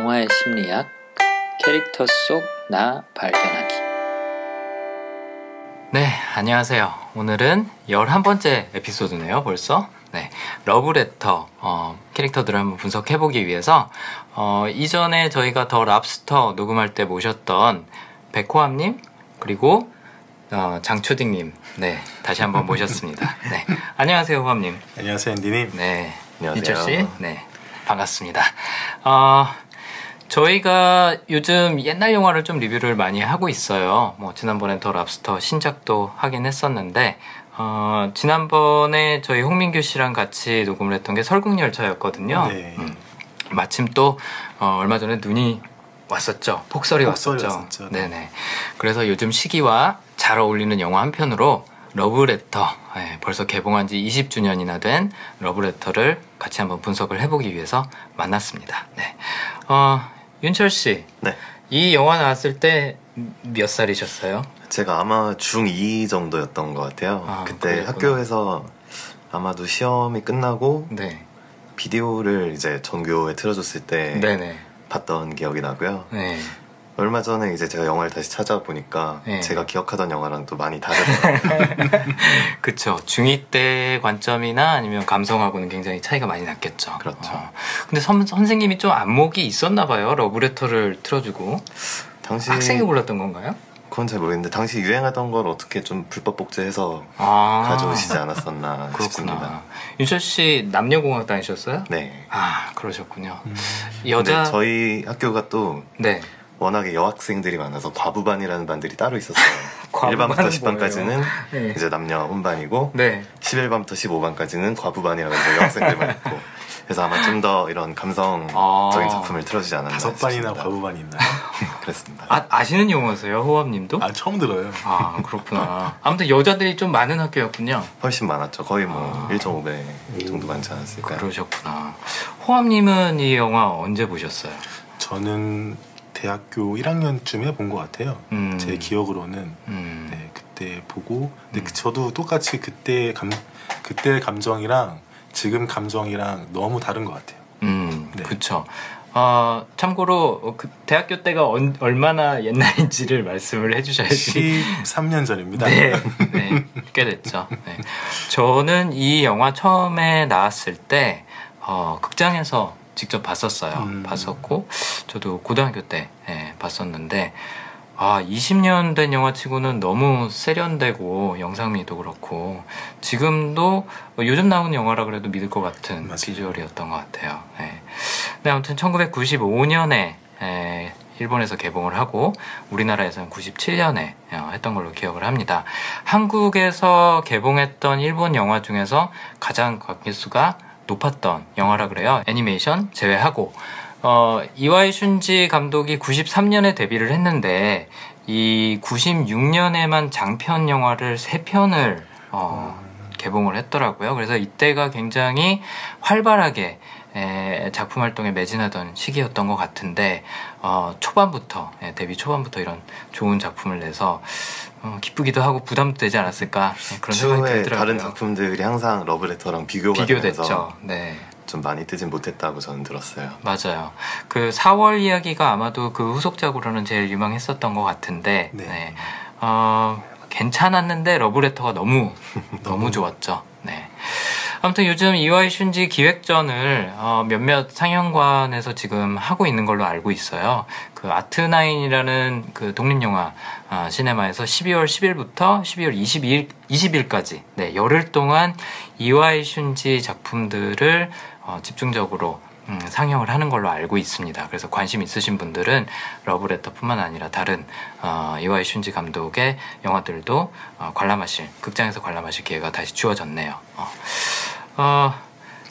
영화의 심리학, 캐릭터 속 나 발견하기. 네, 안녕하세요. 오늘은 11번째 에피소드네요, 벌써. 네, 러브레터 어, 캐릭터들을 한번 분석해보기 위해서 어, 이전에 저희가 더 랍스터 녹음할 때 모셨던 백호암님 그리고 어, 장초딩님 네 다시 한번 모셨습니다. 네, 안녕하세요, 호암님. 안녕하세요, 앤디님. 네, 안녕하세요. 민철 씨. 네, 반갑습니다. 어, 저희가 요즘 옛날 영화를 좀 리뷰를 많이 하고 있어요. 뭐 지난번엔 더 랍스터 신작도 하긴 했었는데 어, 지난번에 저희 홍민규 씨랑 같이 녹음을 했던 게 설국열차였거든요. 네. 음, 마침 또 어, 얼마 전에 눈이 왔었죠. 폭설이, 폭설이 왔었죠. 왔었죠. 네. 네네. 그래서 요즘 시기와 잘 어울리는 영화 한 편으로 러브레터 예, 벌써 개봉한 지 20주년이나 된 러브레터를 같이 한번 분석을 해보기 위해서 만났습니다. 네. 어, 윤철 씨, 네. 이 영화 나왔을 때 몇 살이셨어요? 제가 아마 중2 정도였던 것 같아요. 아, 그때 그랬구나. 학교에서 아마도 시험이 끝나고 네. 비디오를 이제 전교에 틀어줬을 때 네네. 봤던 기억이 나고요. 네. 얼마 전에 이제 제가 영화를 다시 찾아보니까 네. 제가 기억하던 영화랑 또 많이 다르더라고요. 그쵸. 중2 때 관점이나 아니면 감성하고는 굉장히 차이가 많이 났겠죠. 그렇죠. 어. 근데 선, 선생님이 좀 안목이 있었나 봐요. 러브레터를 틀어주고. 당시 학생이 골랐던 건가요? 그건 잘 모르겠는데 당시 유행하던 걸 어떻게 좀 불법 복제해서 아. 가져오시지 않았었나 그렇구나. 싶습니다. 윤철 씨 남녀공학 다니셨어요? 네. 아 그러셨군요. 음, 여자 저희 학교가 또 네 워낙에 여학생들이 많아서 과부반이라는 반들이 따로 있었어요. 과부반은 1반부터 10반까지는 네. 이제 남녀 혼반이고 네. 11반부터 15반까지는 과부반이라고 해서 여학생들만 있고 그래서 아마 좀 더 이런 감성적인 아. 작품을 틀어주지 않았나 다섯 반이나. 과부반이 있나요? 그랬습니다. 아 아시는 용어세요, 호합님도? 아, 처음 들어요. 아 그렇구나. 아무튼 여자들이 좀 많은 학교였군요. 훨씬 많았죠. 거의 뭐 아. 1.5배 정도 많지 않았을까요? 그러셨구나. 호합님은 이 영화 언제 보셨어요? 저는 대학교 1학년쯤에 본 것 같아요. 음. 제 기억으로는 음. 네, 그때 보고 근데 음. 그- 저도 똑같이 그때 감 그때 감정이랑 지금 감정이랑 너무 다른 것 같아요. 음, 네. 그쵸. 어, 참고로 어, 그 대학교 때가 언- 얼마나 옛날인지를 말씀을 해주셔야지. 13년 전입니다. 네, 네, 꽤 됐죠. 네. 저는 이 영화 처음에 나왔을 때 어, 극장에서 직접 봤었어요. 음. 봤었고 저도 고등학교 때 예, 봤었는데 아 20년 된 영화치고는 너무 세련되고 영상미도 그렇고 지금도 요즘 나오는 영화라 그래도 믿을 것 같은 맞아요. 비주얼이었던 것 같아요. 예. 네, 아무튼 1995년에 일본에서 개봉을 하고 우리나라에서는 97년에 했던 걸로 기억을 합니다. 한국에서 개봉했던 일본 영화 중에서 가장 관계수가 높았던 영화라 그래요. 애니메이션 제외하고 어, 이와이 슌지 감독이 93년에 데뷔를 했는데 이 96년에만 장편 영화를 3편을 어, 개봉을 했더라고요. 그래서 이때가 굉장히 활발하게 에, 작품 활동에 매진하던 시기였던 것 같은데 어, 초반부터 예, 데뷔 초반부터 이런 좋은 작품을 내서 어, 기쁘기도 하고 부담도 되지 않았을까 예, 그런 생각이 추후에 들더라고요. 다른 작품들이 항상 러브레터랑 비교가 비교됐죠. 되면서 네. 좀 많이 뜨진 못했다고 저는 들었어요. 맞아요. 그 4월 이야기가 아마도 그 후속작으로는 제일 유명했었던 것 같은데, 네. 네. 어, 괜찮았는데 러브레터가 너무 너무 좋았죠. 네. 아무튼 요즘 이와이 슌지 기획전을 어, 몇몇 상영관에서 지금 하고 있는 걸로 알고 있어요. 그 아트나인이라는 그 독립영화 아, 시네마에서 12월 10일부터 12월 22일, 20일까지 네, 열흘 동안 이와이 슌지 작품들을 어, 집중적으로 음, 상영을 하는 걸로 알고 있습니다. 그래서 관심 있으신 분들은 러브레터뿐만 아니라 다른 어, 이와이 슌지 감독의 영화들도 어, 관람하실 극장에서 관람하실 기회가 다시 주어졌네요. 어, 어,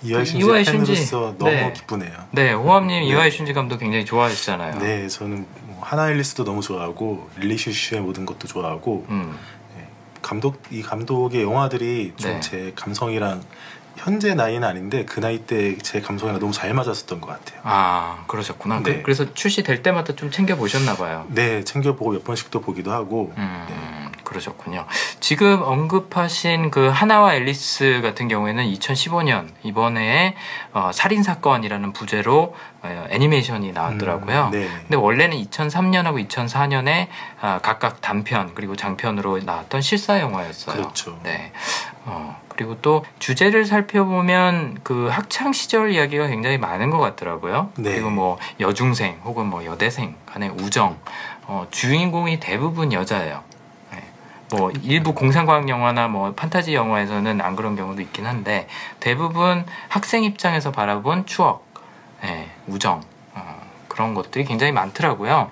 이와이 그 슌지. 팬으로서 너무 네. 기쁘네요. 네, 호암님 네. 이와이 슌지 감독 굉장히 좋아하시잖아요. 네, 저는 뭐 하나 일리스도 너무 좋아하고 릴리슈슈의 모든 것도 좋아하고 음, 감독 이 감독의 영화들이 네. 좀제 감성이랑 현재 나이는 아닌데 그 나이 때 제 감성이랑 너무 잘 맞았었던 것 같아요. 아 그러셨구나. 네. 그, 래서 출시될 때마다 좀 챙겨 보셨나 봐요. 네, 챙겨 보고 몇 번씩 또 보기도 하고 음, 네. 그러셨군요. 지금 언급하신 그 하나와 앨리스 같은 경우에는 2015년 이번에 어, 살인 사건이라는 부제로 어, 애니메이션이 나왔더라고요. 음, 네. 근데 원래는 2003년하고 2004년에 아, 각각 단편 그리고 장편으로 나왔던 실사 영화였어요. 그렇죠. 네. 어, 그리고 또 주제를 살펴보면 그 학창 시절 이야기가 굉장히 많은 것 같더라고요. 네. 그리고 뭐 여중생 혹은 뭐 여대생 간의 우정, 어, 주인공이 대부분 여자예요. 네. 뭐 일부 공상과학 영화나 뭐 판타지 영화에서는 안 그런 경우도 있긴 한데 대부분 학생 입장에서 바라본 추억, 예, 우정 어, 그런 것들이 굉장히 많더라고요.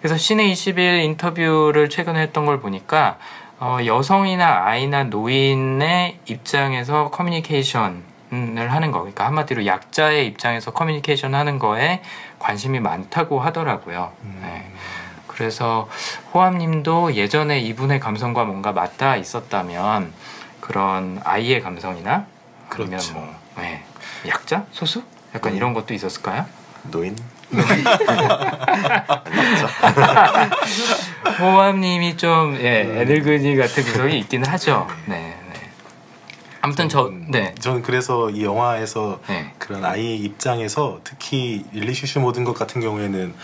그래서 시내 21 인터뷰를 최근에 했던 걸 보니까 어, 여성이나 아이나 노인의 입장에서 커뮤니케이션을 하는 거, 그러니까 한마디로 약자의 입장에서 커뮤니케이션 하는 거에 관심이 많다고 하더라고요. 음. 네. 그래서 호암님도 예전에 이분의 감성과 뭔가 맞닿아 있었다면 그런 아이의 감성이나 그러면 그렇죠. 뭐 네. 약자, 소수, 약간 음. 이런 것도 있었을까요? 노인? 호암님이 좀 예, 애늙은이 같은 구석이 있긴 하죠. 네, 네. 아무튼 저, 음, 네, 저는 그래서 이 영화에서 네. 그런 아이 입장에서 특히 릴리슈슈 모든 것 같은 경우에는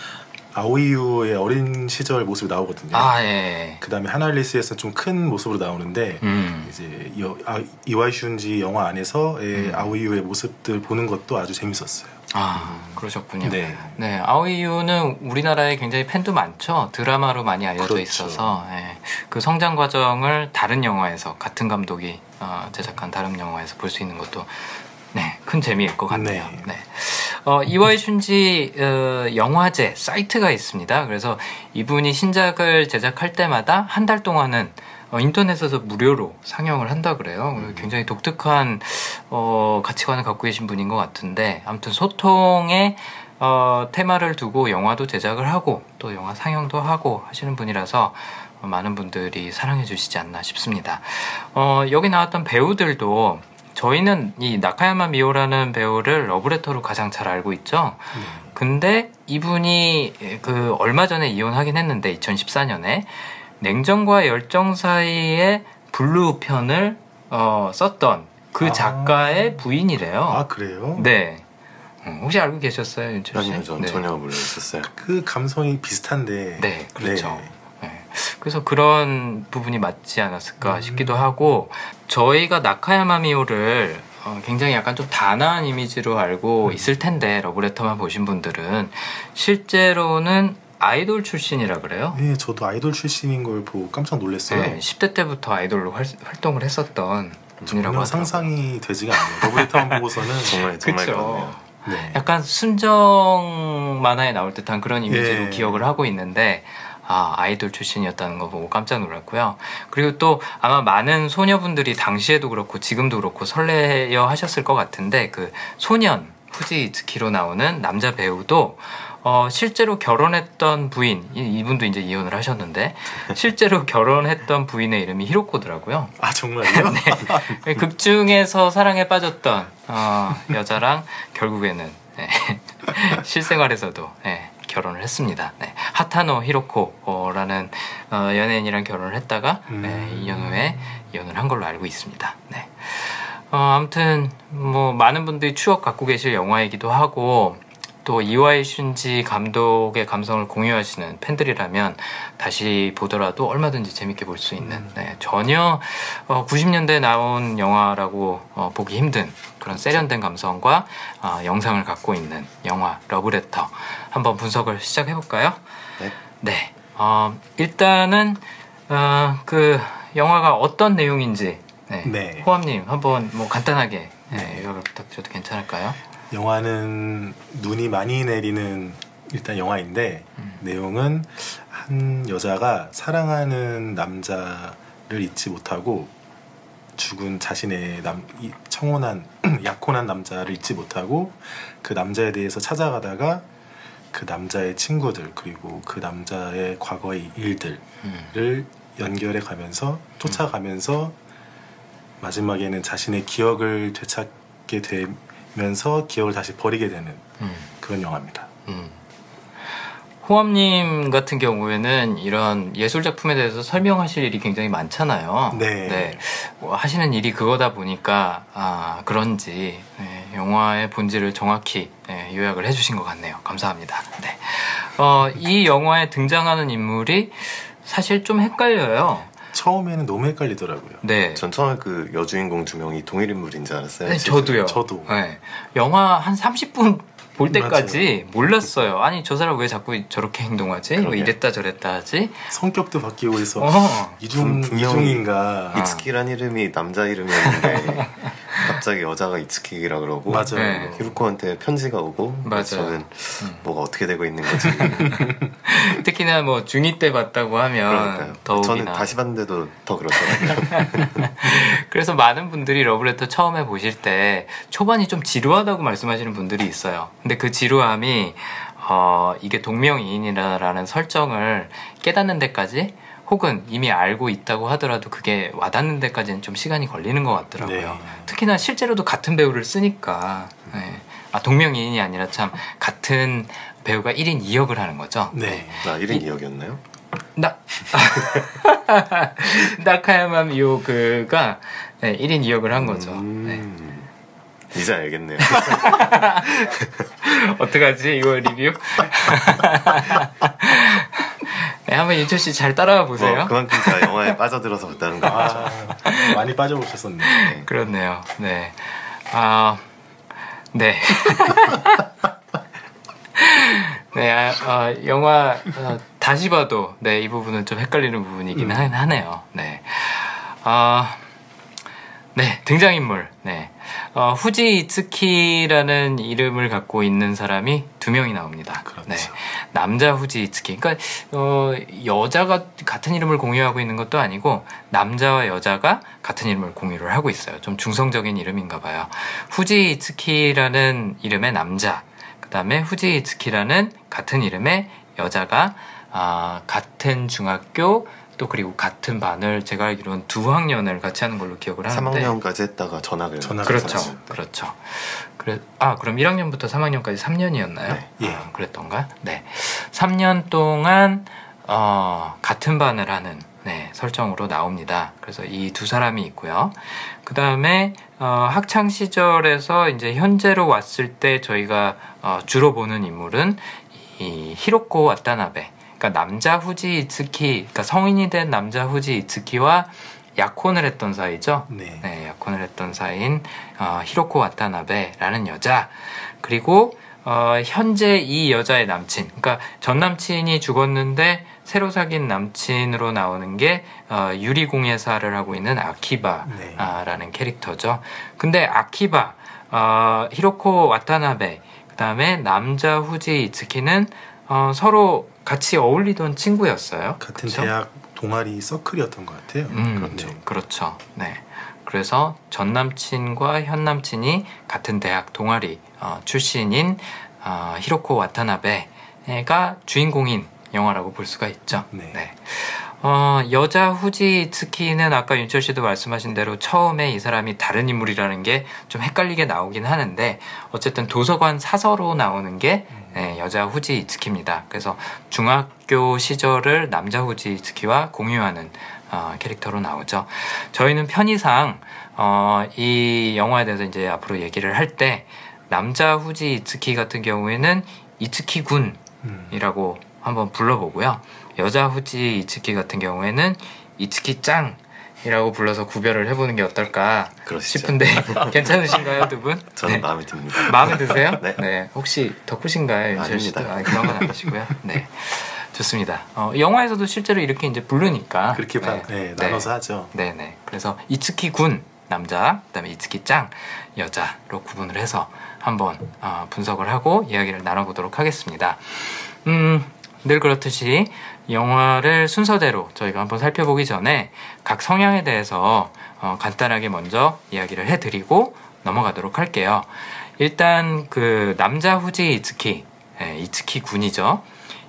아오이유의 어린 시절 모습이 나오거든요. 아, 예. 그 다음에 하나릴리스에서 좀 큰 모습으로 나오는데 음, 이제 여, 아, 이와이 슌지 영화 안에서의 음. 아오이유의 모습들 보는 것도 아주 재밌었어요. 아, 그러셨군요. 네. 네, 아오이유는 우리나라에 굉장히 팬도 많죠. 드라마로 많이 알려져 그렇죠. 있어서 예, 그 성장 과정을 다른 영화에서 같은 감독이 어, 제작한 다른 영화에서 볼 수 있는 것도 네, 큰 재미일 것 같네요. 네. 네. 어, 이와이 슌지 어, 영화제 사이트가 있습니다. 그래서 이분이 신작을 제작할 때마다 한 달 동안은 어, 인터넷에서 무료로 상영을 한다 그래요. 음. 굉장히 독특한 어, 가치관을 갖고 계신 분인 것 같은데 아무튼 소통의 어, 테마를 두고 영화도 제작을 하고 또 영화 상영도 하고 하시는 분이라서 어, 많은 분들이 사랑해 주시지 않나 싶습니다. 어, 여기 나왔던 배우들도 저희는 이 나카야마 미오라는 배우를 러브레터로 가장 잘 알고 있죠. 근데 이분이 그 얼마 전에 이혼하긴 했는데 2014년에 냉정과 열정 사이에 블루 편을 어, 썼던 그 아. 작가의 부인이래요. 아 그래요? 네. 음, 혹시 알고 계셨어요, 윤철 씨? 아니요, 전 네. 전혀 몰랐었어요. 그 감성이 비슷한데. 네, 그렇죠. 네. 네. 그래서 그런 부분이 맞지 않았을까 음. 싶기도 하고 저희가 나카야마 미호를 어, 굉장히 약간 좀 단아한 이미지로 알고 음. 있을 텐데 러브레터만 보신 분들은 실제로는 아이돌 출신이라 그래요. 네, 저도 아이돌 출신인 걸 보고 깜짝 놀랐어요. 네, 10대 때부터 아이돌로 활, 활동을 했었던 분이라고 전혀 하더라고요. 상상이 되지가 않네요. 러브레터만 보고서는 정말 정말. 그렇네요. 네. 약간 순정 만화에 나올 듯한 그런 이미지로 예. 기억을 하고 있는데 아 아이돌 출신이었다는 거 보고 깜짝 놀랐고요. 그리고 또 아마 많은 소녀분들이 당시에도 그렇고 지금도 그렇고 설레어 하셨을 것 같은데 그 소년 후지츠키로 나오는 남자 배우도 어, 실제로 결혼했던 부인 이- 이분도 이제 이혼을 하셨는데 실제로 결혼했던 부인의 이름이 히로코더라고요. 아 정말요? 네. 극 중에서 사랑에 빠졌던 어, 여자랑 결국에는 네, 실생활에서도 네, 결혼을 했습니다. 네, 하타노 히로코라는 어, 연예인이랑 결혼을 했다가 네, 음. 2년 후에 이혼을 한 걸로 알고 있습니다. 네. 어, 아무튼 뭐 많은 분들이 추억 갖고 계실 영화이기도 하고 또 이와이 슌지 감독의 감성을 공유하시는 팬들이라면 다시 보더라도 얼마든지 재밌게 볼 수 있는 네, 전혀 어, 90년대에 나온 영화라고 어, 보기 힘든 그런 세련된 감성과 어, 영상을 갖고 있는 영화 러브레터 한번 분석을 시작해 볼까요? 네. 네. 어, 일단은 어, 그 영화가 어떤 내용인지 네. 네. 호암님 한번 뭐 간단하게 네, 요약을 부탁드려도 괜찮을까요? 영화는 눈이 많이 내리는 일단 영화인데 음. 내용은 한 여자가 사랑하는 남자를 잊지 못하고 죽은 자신의 남, 이 청혼한 약혼한 남자를 잊지 못하고 그 남자에 대해서 찾아가다가 그 남자의 친구들 그리고 그 남자의 과거의 일들을 음. 연결해 가면서 쫓아가면서 마지막에는 자신의 기억을 되찾게 되 면서 기억을 다시 버리게 되는 음. 그런 영화입니다. 음. 호암님 같은 경우에는 이런 예술 작품에 대해서 설명하실 일이 굉장히 많잖아요. 네. 뭐 하시는 일이 그거다 보니까 아 그런지 네, 영화의 본질을 정확히 네, 요약을 해주신 것 같네요. 감사합니다. 네. 어, 이 영화에 등장하는 인물이 사실 좀 헷갈려요. 처음에는 너무 헷갈리더라고요. 네. 전 처음에 그 여주인공 두 명이 동일 인물인 줄 알았어요. 네. 저도요. 저도. 네. 영화 한 30분 볼 때까지 몰랐어요. 아니 저 사람 왜 자꾸 저렇게 행동하지? 뭐 그러게. 이랬다 저랬다 하지? 성격도 바뀌고 해서 어. 이중 이중인가. 아. 이츠키란 이름이 남자 이름이었는데 갑자기 여자가 이츠키라 그러고 맞아요. 네. 히루코한테 편지가 오고 맞아요. 저는 음. 뭐가 어떻게 되고 있는 거지 특히나 뭐 중2 때 봤다고 하면. 더욱이나 저는 다시 봤는데도 더 그렇더라고요. 그래서 많은 분들이 러브레터 처음에 보실 때 초반이 좀 지루하다고 말씀하시는 분들이 있어요. 근데 그 지루함이 어, 이게 동명이인이라는 설정을 깨닫는 데까지 혹은 이미 알고 있다고 하더라도 그게 와닿는 데까지는 좀 시간이 걸리는 것 같더라고요. 네. 특히나 실제로도 같은 배우를 쓰니까 네. 아 동명이인이 아니라 참 같은 배우가 1인 2역을 하는 거죠. 네. 나 1인 2역이었나요? 나 나카야마 미오그가 네, 1인 2역을 한 거죠. 네. 음, 이제 알겠네요. 어떡하지 이거 리뷰? 네, 한번 윤철 씨 잘 따라와 보세요. 뭐 그만큼 제가 영화에 빠져들어서 봤다는 거. 아, 많이 빠져보셨었네. 네. 그렇네요. 네. 아, 네. 네, 아, 아, 영화 어, 다시 봐도 네, 이 부분은 좀 헷갈리는 부분이긴 하- 하네요. 네. 아, 네, 등장인물. 네. 어, 후지 이츠키라는 이름을 갖고 있는 사람이 두 명이 나옵니다. 그렇죠. 네. 남자 후지 이츠키. 그러니까 어, 여자가 같은 이름을 공유하고 있는 것도 아니고 남자와 여자가 같은 이름을 공유를 하고 있어요. 좀 중성적인 이름인가 봐요. 후지 이츠키라는 이름의 남자. 그다음에 후지 이츠키라는 같은 이름의 여자가 아, 같은 중학교 또 그리고 같은 반을 제가 알기로는 두 학년을 같이 하는 걸로 기억을 하는데 3학년까지 했다가 전학을 전학을 그렇죠. 했었죠. 그렇죠. 그래 아 그럼 1학년부터 3학년까지 3년이었나요? 네. 예. 아, 그랬던가? 네. 3년 동안 어, 같은 반을 하는 네, 설정으로 나옵니다. 그래서 이 두 사람이 있고요. 그 다음에 어, 학창 시절에서 이제 현재로 왔을 때 저희가 어, 주로 보는 인물은 이 히로코 와타나베. 그러니까 남자 후지 이츠키, 그러니까 성인이 된 남자 후지 이츠키와 약혼을 했던 사이죠. 네. 네, 약혼을 했던 사이인 어, 히로코 와타나베라는 여자 그리고 어, 현재 이 여자의 남친 그러니까 전 남친이 죽었는데 새로 사귄 남친으로 나오는 게 어, 유리공예사를 하고 있는 네. 아키바라는 캐릭터죠. 근데 아키바 어, 히로코 와타나베 그다음에 남자 후지 이츠키는 어, 서로 같이 어울리던 친구였어요. 같은 그쵸? 대학 동아리 서클이었던 것 같아요. 음, 그렇죠. 그렇죠. 네. 그래서 전 남친과 현 남친이 같은 대학 동아리 어, 출신인 어, 히로코 와타나베가 주인공인 영화라고 볼 수가 있죠. 네. 어, 여자 후지 트키는 아까 윤철 씨도 말씀하신 대로 처음에 이 사람이 다른 인물이라는 게 좀 헷갈리게 나오긴 하는데 어쨌든 도서관 사서로 나오는 게 네, 여자 후지 이츠키입니다. 그래서 중학교 시절을 남자 후지 이츠키와 공유하는 어, 캐릭터로 나오죠. 저희는 편의상 어, 이 영화에 대해서 이제 앞으로 얘기를 할 때 남자 후지 이츠키 같은 경우에는 이츠키 음. 군이라고 한번 불러보고요. 여자 후지 이츠키 같은 경우에는 이츠키 짱 이라고 불러서 구별을 해보는 게 어떨까 그러시죠. 싶은데 괜찮으신가요, 두 분? 저는 네. 마음에 듭니다. 마음에 드세요? 네. 혹시 덕후신가요? 아닙니다. 아, 그런 건 아니시고요. 네. 좋습니다. 어, 영화에서도 실제로 이렇게 이제 부르니까 그렇게 바- 네, 나눠서 하죠. 네네. 그래서 이츠키 군 남자, 그다음에 이츠키 짱 여자로 구분을 해서 한번 어, 분석을 하고 이야기를 나눠보도록 하겠습니다. 음, 늘 그렇듯이 영화를 순서대로 저희가 한번 살펴보기 전에 각 성향에 대해서 어, 간단하게 먼저 이야기를 해드리고 넘어가도록 할게요. 일단 그 남자 후지 이츠키, 예, 이츠키 군이죠.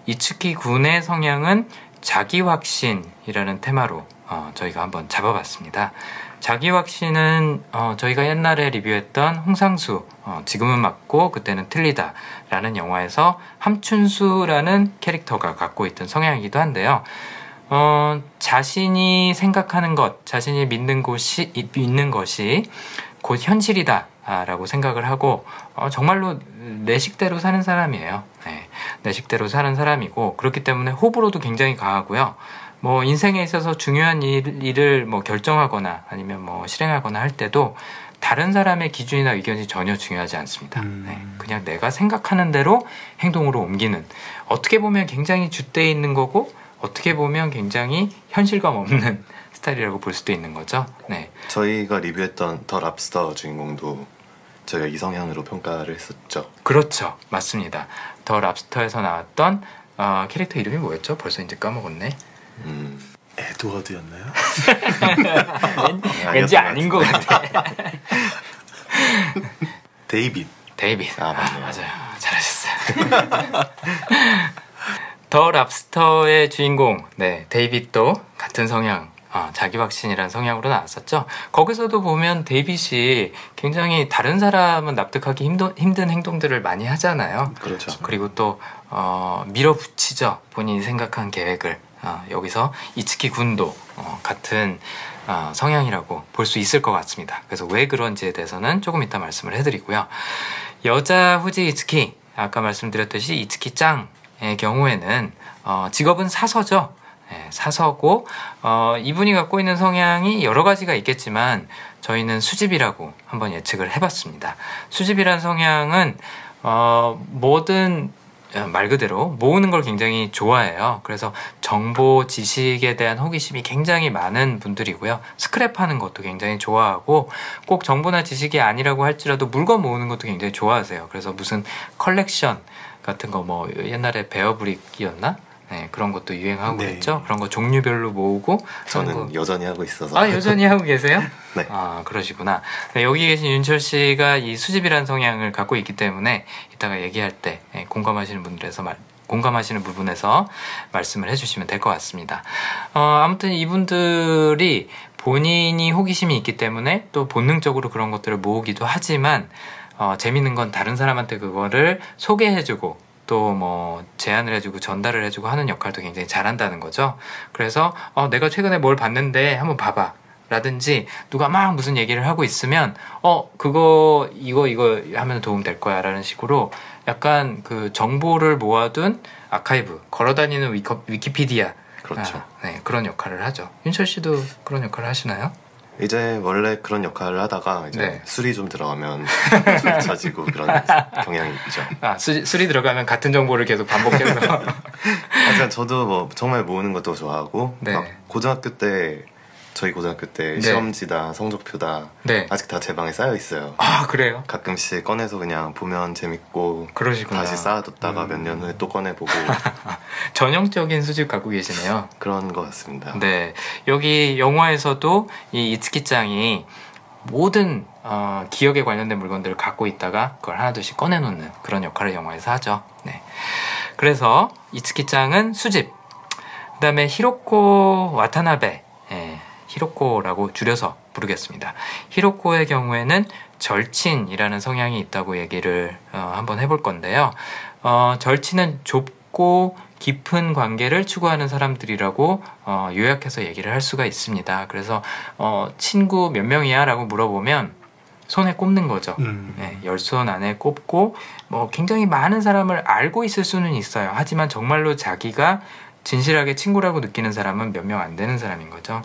이츠키 군의 성향은 자기 확신이라는 테마로 어, 저희가 한번 잡아봤습니다. 자기 확신은 어, 저희가 옛날에 리뷰했던 홍상수 어, 지금은 맞고 그때는 틀리다라는 영화에서 함춘수라는 캐릭터가 갖고 있던 성향이기도 한데요. 어, 자신이 생각하는 것, 자신이 믿는 곳이 믿는 것이 곧 현실이다라고 생각을 하고 어, 정말로 내 식대로 사는 사람이에요. 네, 내 식대로 사는 사람이고 그렇기 때문에 호불호도 굉장히 강하고요. 뭐 인생에 있어서 중요한 일, 일을 뭐 결정하거나 아니면 뭐 실행하거나 할 때도 다른 사람의 기준이나 의견이 전혀 중요하지 않습니다. 음. 네, 그냥 내가 생각하는 대로 행동으로 옮기는 어떻게 보면 굉장히 줏대에 있는 거고 어떻게 보면 굉장히 현실감 없는 스타일이라고 볼 수도 있는 거죠. 네, 저희가 리뷰했던 더 랍스터 주인공도 저희가 이 성향으로 평가를 했었죠. 그렇죠, 맞습니다. 더 랍스터에서 나왔던 어, 캐릭터 이름이 뭐였죠? 벌써 이제 까먹었네. 음, 에드워드였나요? 왠지 아닌 것 같아. 데이빗. 데이빗. 아, 맞네요. 맞아요. 잘하셨어요. 더 랍스터의 주인공, 네, 데이빗도 같은 성향, 어, 자기 확신이라는 성향으로 나왔었죠. 거기서도 보면 데이빗이 굉장히 다른 사람은 납득하기 힘든, 힘든 행동들을 많이 하잖아요. 그렇죠. 그리고 또 어, 밀어붙이죠. 본인이 생각한 계획을. 어, 여기서 이츠키 군도 어, 같은 어, 성향이라고 볼 수 있을 것 같습니다. 그래서 왜 그런지에 대해서는 조금 이따 말씀을 해드리고요. 여자 후지 이츠키 아까 말씀드렸듯이 이츠키 짱의 경우에는 어, 직업은 사서죠. 예, 사서고 어, 이분이 갖고 있는 성향이 여러 가지가 있겠지만 저희는 수집이라고 한번 예측을 해봤습니다. 수집이란 성향은 어, 말 그대로 모으는 걸 굉장히 좋아해요. 그래서 정보, 지식에 대한 호기심이 굉장히 많은 분들이고요. 스크랩하는 것도 굉장히 좋아하고 꼭 정보나 지식이 아니라고 할지라도 물건 모으는 것도 굉장히 좋아하세요. 그래서 무슨 컬렉션 같은 거 뭐 옛날에 베어브릭이었나? 네, 그런 것도 유행하고 네. 있죠. 그런 거 종류별로 모으고 하는 거. 저는 여전히 하고 있어서 아 여전히 하고 계세요? 네. 아 그러시구나. 네, 여기 계신 윤철 씨가 이 수집이라는 성향을 갖고 있기 때문에 이따가 얘기할 때 예, 공감하시는 분들에서 말 공감하시는 부분에서 말씀을 해주시면 될 것 같습니다. 어, 아무튼 이분들이 본인이 호기심이 있기 때문에 또 본능적으로 그런 것들을 모으기도 하지만 어, 재밌는 건 다른 사람한테 그거를 소개해주고 또 뭐 제안을 해주고 전달을 해주고 하는 역할도 굉장히 잘한다는 거죠. 그래서 어, 내가 최근에 뭘 봤는데 한번 봐봐. 라든지 누가 막 무슨 얘기를 하고 있으면 어 그거 이거 이거 하면 도움 될 거야라는 식으로 약간 그 정보를 모아둔 아카이브 걸어다니는 위키피디아 그렇죠. 아, 네 그런 역할을 하죠 윤철 씨도 그런 역할을 하시나요? 이제 원래 그런 역할을 하다가 이제 네. 술이 좀 들어가면 좀 잊혀지고 그런 경향이 있죠. 아 수, 술이 들어가면 같은 정보를 계속 반복해서 하지만 저도 뭐 정말 모으는 것도 좋아하고 네. 막 고등학교 때 저희 고등학교 때 네. 시험지다 성적표다 네. 아직 다 제 방에 쌓여 있어요. 아 그래요? 가끔씩 꺼내서 그냥 보면 재밌고 그러시구나 다시 쌓아뒀다가 음. 몇년 후에 또 꺼내보고 전형적인 수집 갖고 계시네요 그런 것 같습니다. 네, 여기 영화에서도 이 이츠키짱이 모든 어, 기억에 관련된 물건들을 갖고 있다가 그걸 하나둘씩 꺼내놓는 그런 역할을 영화에서 하죠. 네. 그래서 이츠키짱은 수집, 그 다음에 히로코 와타나베, 예, 히로코라고 줄여서 부르겠습니다. 히로코의 경우에는 절친이라는 성향이 있다고 얘기를 어, 한번 해볼 건데요. 어, 절친은 좁고 깊은 관계를 추구하는 사람들이라고 어, 요약해서 얘기를 할 수가 있습니다. 그래서 어, 친구 몇 명이야라고 물어보면 손에 꼽는 거죠. 음. 네, 열손 안에 꼽고 뭐 굉장히 많은 사람을 알고 있을 수는 있어요. 하지만 정말로 자기가 진실하게 친구라고 느끼는 사람은 몇 명 안 되는 사람인 거죠.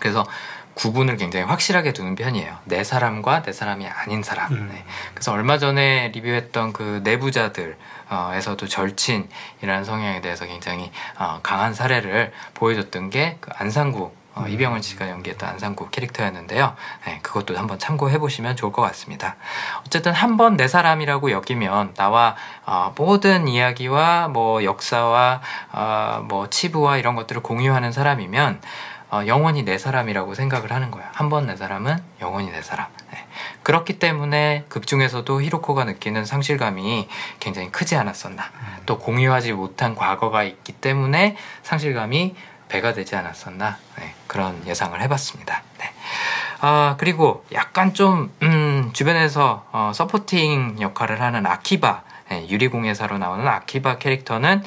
그래서 구분을 굉장히 확실하게 두는 편이에요. 내 사람과 내 사람이 아닌 사람. 음. 네. 그래서 얼마 전에 리뷰했던 그 내부자들에서도 절친이라는 성향에 대해서 굉장히 어, 강한 사례를 보여줬던 게 그 안상구 어, 음. 이병헌 씨가 연기했던 안상구 캐릭터였는데요. 네, 그것도 한번 참고해 보시면 좋을 것 같습니다. 어쨌든 한 번 내 사람이라고 여기면 나와 어, 모든 이야기와 뭐 역사와 어, 뭐 치부와 이런 것들을 공유하는 사람이면 어, 영원히 내 사람이라고 생각을 하는 거야. 한 번 내 사람은 영원히 내 사람. 네. 그렇기 때문에 극 중에서도 히로코가 느끼는 상실감이 굉장히 크지 않았었나. 또 공유하지 못한 과거가 있기 때문에 상실감이 배가 되지 않았었나. 네, 그런 예상을 해봤습니다. 네. 아, 그리고 약간 좀, 음, 주변에서 어, 서포팅 역할을 하는 아키바, 예, 유리공예사로 나오는 아키바 캐릭터는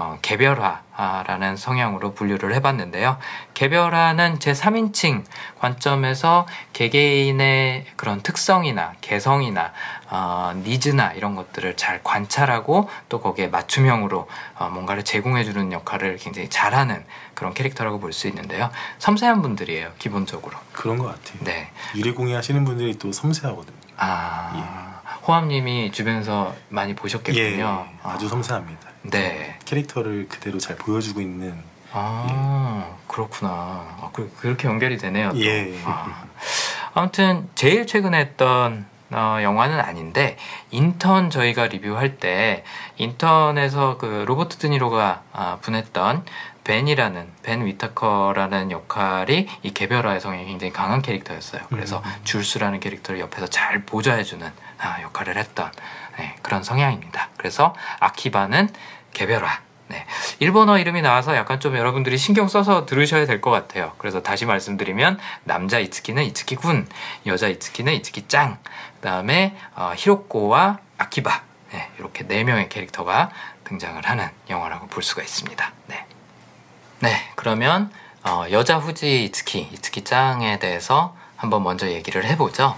어, 개별화라는 성향으로 분류를 해봤는데요. 개별화는 제 3인칭 관점에서 개개인의 그런 특성이나 개성이나 어, 니즈나 이런 것들을 잘 관찰하고 또 거기에 맞춤형으로 어, 뭔가를 제공해주는 역할을 굉장히 잘하는 그런 캐릭터라고 볼 수 있는데요. 섬세한 분들이에요, 기본적으로. 그런 것 같아요. 네. 유리공예 하시는 분들이 또 섬세하거든요. 아, 호암님이 주변에서 많이 보셨겠군요. 예, 아주 섬세합니다. 네. 캐릭터를 그대로 잘 보여주고 있는 아, 그렇구나. 아, 그, 그렇게 연결이 되네요. 또. 예. 아. 아무튼 제일 최근에 했던 어, 영화는 아닌데 인턴 저희가 리뷰할 때 인턴에서 그 로버트 드니로가 아, 분했던 벤이라는 벤 위타커라는 역할이 이 개별화의 성향이 굉장히 강한 캐릭터였어요. 그래서 음. 줄스라는 캐릭터를 옆에서 잘 보좌해주는 아, 역할을 했던 네, 그런 성향입니다. 그래서 아키바는 개별화. 네. 일본어 이름이 나와서 약간 좀 여러분들이 신경 써서 들으셔야 될 것 같아요. 그래서 다시 말씀드리면 남자 이츠키는 이츠키 군, 여자 이츠키는 이츠키 짱, 그다음에 어, 히로코와 아키바 네, 이렇게 네 명의 캐릭터가 등장을 하는 영화라고 볼 수가 있습니다. 네. 네, 그러면 어, 여자 후지 이츠키, 이츠키 짱에 대해서 한번 먼저 얘기를 해보죠.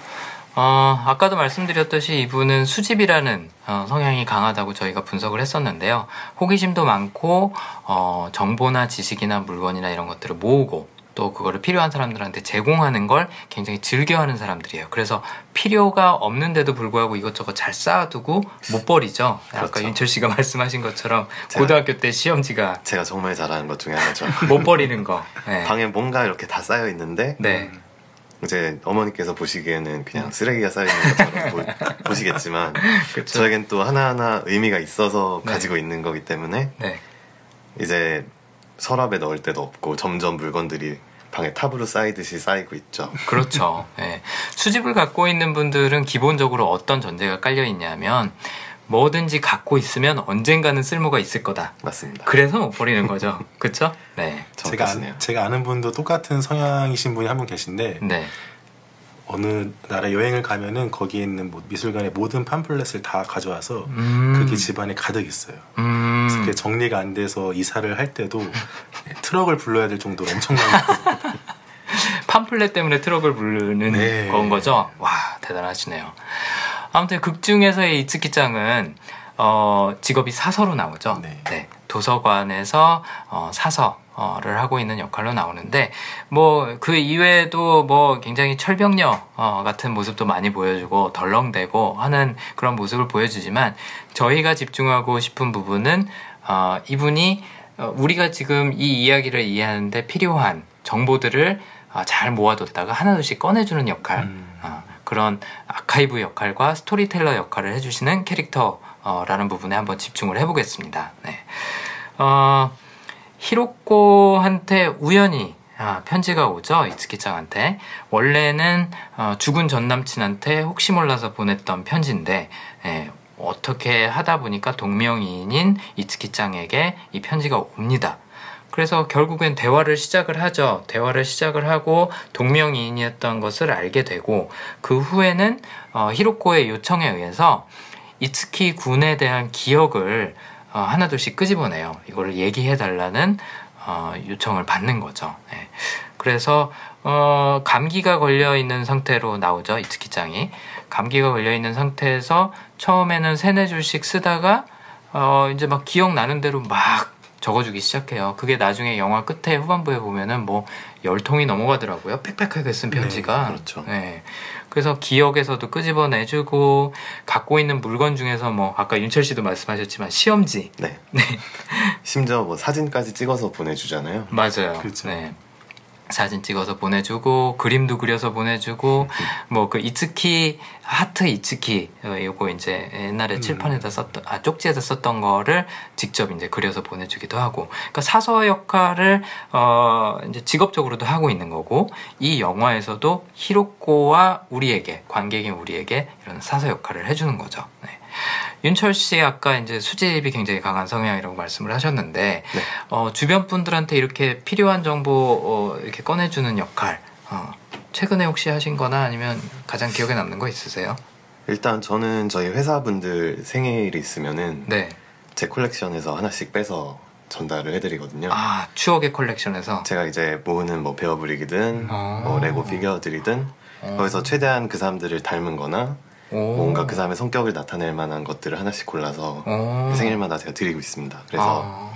어, 아까도 말씀드렸듯이 이분은 수집이라는 어, 성향이 강하다고 저희가 분석을 했었는데요. 호기심도 많고 어, 정보나 지식이나 물건이나 이런 것들을 모으고 또 그거를 필요한 사람들한테 제공하는 걸 굉장히 즐겨하는 사람들이에요. 그래서 필요가 없는데도 불구하고 이것저것 잘 쌓아두고 못 버리죠. 아까 그렇죠. 윤철 씨가 말씀하신 것처럼 제가- 고등학교 때 시험지가 제가 정말 잘하는 것 중에 하나죠. 못 버리는 거. 네. 방에 뭔가 이렇게 다 쌓여 있는데 네. 이제 어머니께서 보시기에는 그냥 쓰레기가 쌓여 있는 것처럼 보, 시겠지만. 저에겐 또 하나하나 의미가 있어서 네. 가지고 있는 거기 때문에 네. 이제 서랍에 넣을 데도 없고 점점 물건들이 방에 탑으로 쌓이듯이 쌓이고 있죠. 그렇죠. 예. 수집을 갖고 있는 분들은 기본적으로 어떤 전제가 깔려 있냐면 뭐든지 갖고 있으면 언젠가는 쓸모가 있을 거다. 맞습니다. 그래서 못 버리는 거죠. 그렇죠? 네. 제가. 아, 제가 아는 분도 똑같은 성향이신 분이 한 분 계신데 네. 어느 나라 여행을 가면은 거기에 있는 뭐 미술관의 모든 팜플렛을 다 가져와서 음. 그게 집안에 가득 있어요. 음. 그게 정리가 안 돼서 이사를 할 때도 트럭을 불러야 될 정도로 엄청난 팜플렛 때문에 트럭을 부르는 네. 건 거죠. 와 대단하시네요. 아무튼 극 중에서의 이츠키짱은 어, 직업이 사서로 나오죠. 네. 도서관에서 어, 사서를 하고 있는 역할로 나오는데 뭐 그 이외에도 뭐 굉장히 철벽녀 어, 같은 모습도 많이 보여주고 덜렁대고 하는 그런 모습을 보여주지만 저희가 집중하고 싶은 부분은 어, 이분이 어, 우리가 지금 이 이야기를 이해하는데 필요한 정보들을 어, 잘 모아뒀다가 하나둘씩 꺼내주는 역할 음. 어, 그런 아카이브 역할과 스토리텔러 역할을 해주시는 캐릭터라는 부분에 한번 집중을 해보겠습니다. 네. 어, 히로코한테 우연히 아, 편지가 오죠 이츠키짱한테 원래는 어, 죽은 전 남친한테 혹시 몰라서 보냈던 편지인데 예, 어떻게 하다 보니까 동명이인인 이츠키짱에게 이 편지가 옵니다. 그래서 결국엔 대화를 시작을 하죠. 대화를 시작을 하고 동명이인이었던 것을 알게 되고 그 후에는 어, 히로코의 요청에 의해서 이츠키 군에 대한 기억을 어, 하나둘씩 끄집어내요. 이거를 얘기해 달라는 어, 요청을 받는 거죠. 예. 그래서 어, 감기가 걸려 있는 상태로 나오죠. 이츠키짱이 감기가 걸려 있는 상태에서 처음에는 세네 줄씩 쓰다가 어, 이제 막 기억 나는 대로 막 적어주기 시작해요. 그게 나중에 영화 끝에 후반부에 보면은 뭐 열 통이 넘어가더라고요. 빽빽하게 쓴 편지가. 네, 그렇죠. 네. 그래서 기억에서도 끄집어내주고 갖고 있는 물건 중에서 뭐 아까 윤철 씨도 말씀하셨지만 시험지 네. 심지어 뭐 사진까지 찍어서 보내주잖아요. 맞아요. 그렇죠. 네. 사진 찍어서 보내주고 그림도 그려서 보내주고 뭐 그 이츠키 하트 이츠키 어, 요거 이제 옛날에 음. 칠판에다 썼던 아 쪽지에다 썼던 거를 직접 이제 그려서 보내주기도 하고 그러니까 사서 역할을 어 이제 직업적으로도 하고 있는 거고 이 영화에서도 히로코와 우리에게 관객인 우리에게 이런 사서 역할을 해주는 거죠. 네. 윤철 씨 아까 이제 수집이 굉장히 강한 성향이라고 말씀을 하셨는데 네. 어, 주변 분들한테 이렇게 필요한 정보 어, 이렇게 꺼내주는 역할 어, 최근에 혹시 하신 거나 아니면 가장 기억에 남는 거 있으세요? 일단 저는 저희 회사분들 생일이 있으면은 네. 제 콜렉션에서 하나씩 빼서 전달을 해드리거든요. 아, 추억의 컬렉션에서. 제가 이제 모으는 뭐 베어브릭이든 아. 뭐 레고 피규어들이든 어. 거기서 최대한 그 사람들을 닮은 거나 오. 뭔가 그 사람의 성격을 나타낼 만한 것들을 하나씩 골라서 오. 생일마다 제가 드리고 있습니다. 그래서 아.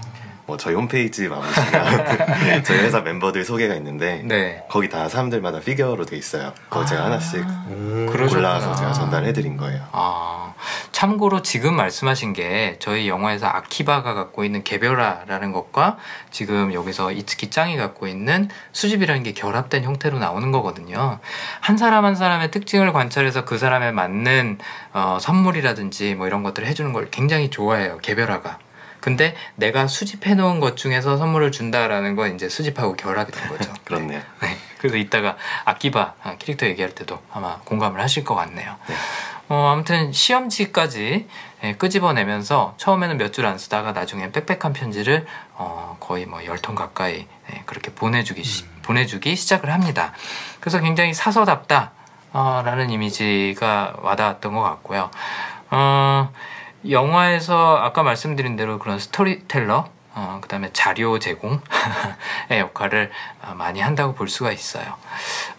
뭐 저희 홈페이지만 보시면 저희 회사 멤버들 소개가 있는데 네. 거기 다 사람들마다 피규어로 돼 있어요. 그거 제가 하나씩 음. 골라서 제가 전달해드린 거예요. 아, 참고로 지금 말씀하신 게 저희 영화에서 아키바가 갖고 있는 개별화라는 것과 지금 여기서 이츠키 짱이 갖고 있는 수집이라는 게 결합된 형태로 나오는 거거든요. 한 사람 한 사람의 특징을 관찰해서 그 사람에 맞는 어, 선물이라든지 뭐 이런 것들을 해주는 걸 굉장히 좋아해요. 개별화가. 근데 내가 수집해 놓은 것 중에서 선물을 준다라는 건 이제 수집하고 결합이 된 거죠. 그렇네요. 네. 그래서 이따가 아키바 아, 캐릭터 얘기할 때도 아마 공감을 하실 것 같네요. 네. 어, 아무튼 시험지까지 예, 끄집어내면서 처음에는 몇 줄 안 쓰다가 나중엔 빽빽한 편지를 어, 거의 뭐 열 통 가까이 예, 그렇게 보내주기, 시, 보내주기 시작을 합니다. 그래서 굉장히 사서답다 어, 라는 이미지가 와닿았던 것 같고요. 어, 영화에서 아까 말씀드린 대로 그런 스토리텔러 어, 그 다음에 자료 제공의 역할을 어, 많이 한다고 볼 수가 있어요.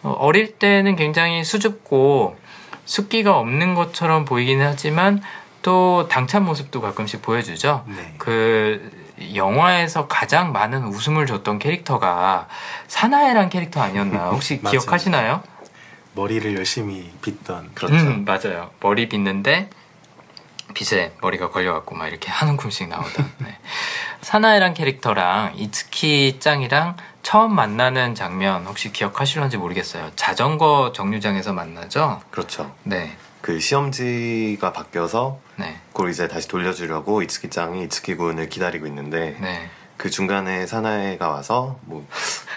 어, 어릴 때는 굉장히 수줍고 숫기가 없는 것처럼 보이긴 하지만 또 당찬 모습도 가끔씩 보여주죠. 네. 그 영화에서 가장 많은 웃음을 줬던 캐릭터가 사나이란 캐릭터 아니었나 혹시. 기억하시나요? 머리를 열심히 빗던 그렇죠. 음, 맞아요. 머리 빗는데 빗에 머리가 걸려갖고 막 이렇게 한 움큼씩 나오던. 네. 사나이란 캐릭터랑 이츠키 짱이랑 처음 만나는 장면 혹시 기억하실런지 모르겠어요. 자전거 정류장에서 만나죠? 그렇죠. 네. 그 시험지가 바뀌어서 네. 그걸 이제 다시 돌려주려고 이츠키 짱이 이츠키 군을 기다리고 있는데 네. 그 중간에 사나이가 와서 뭐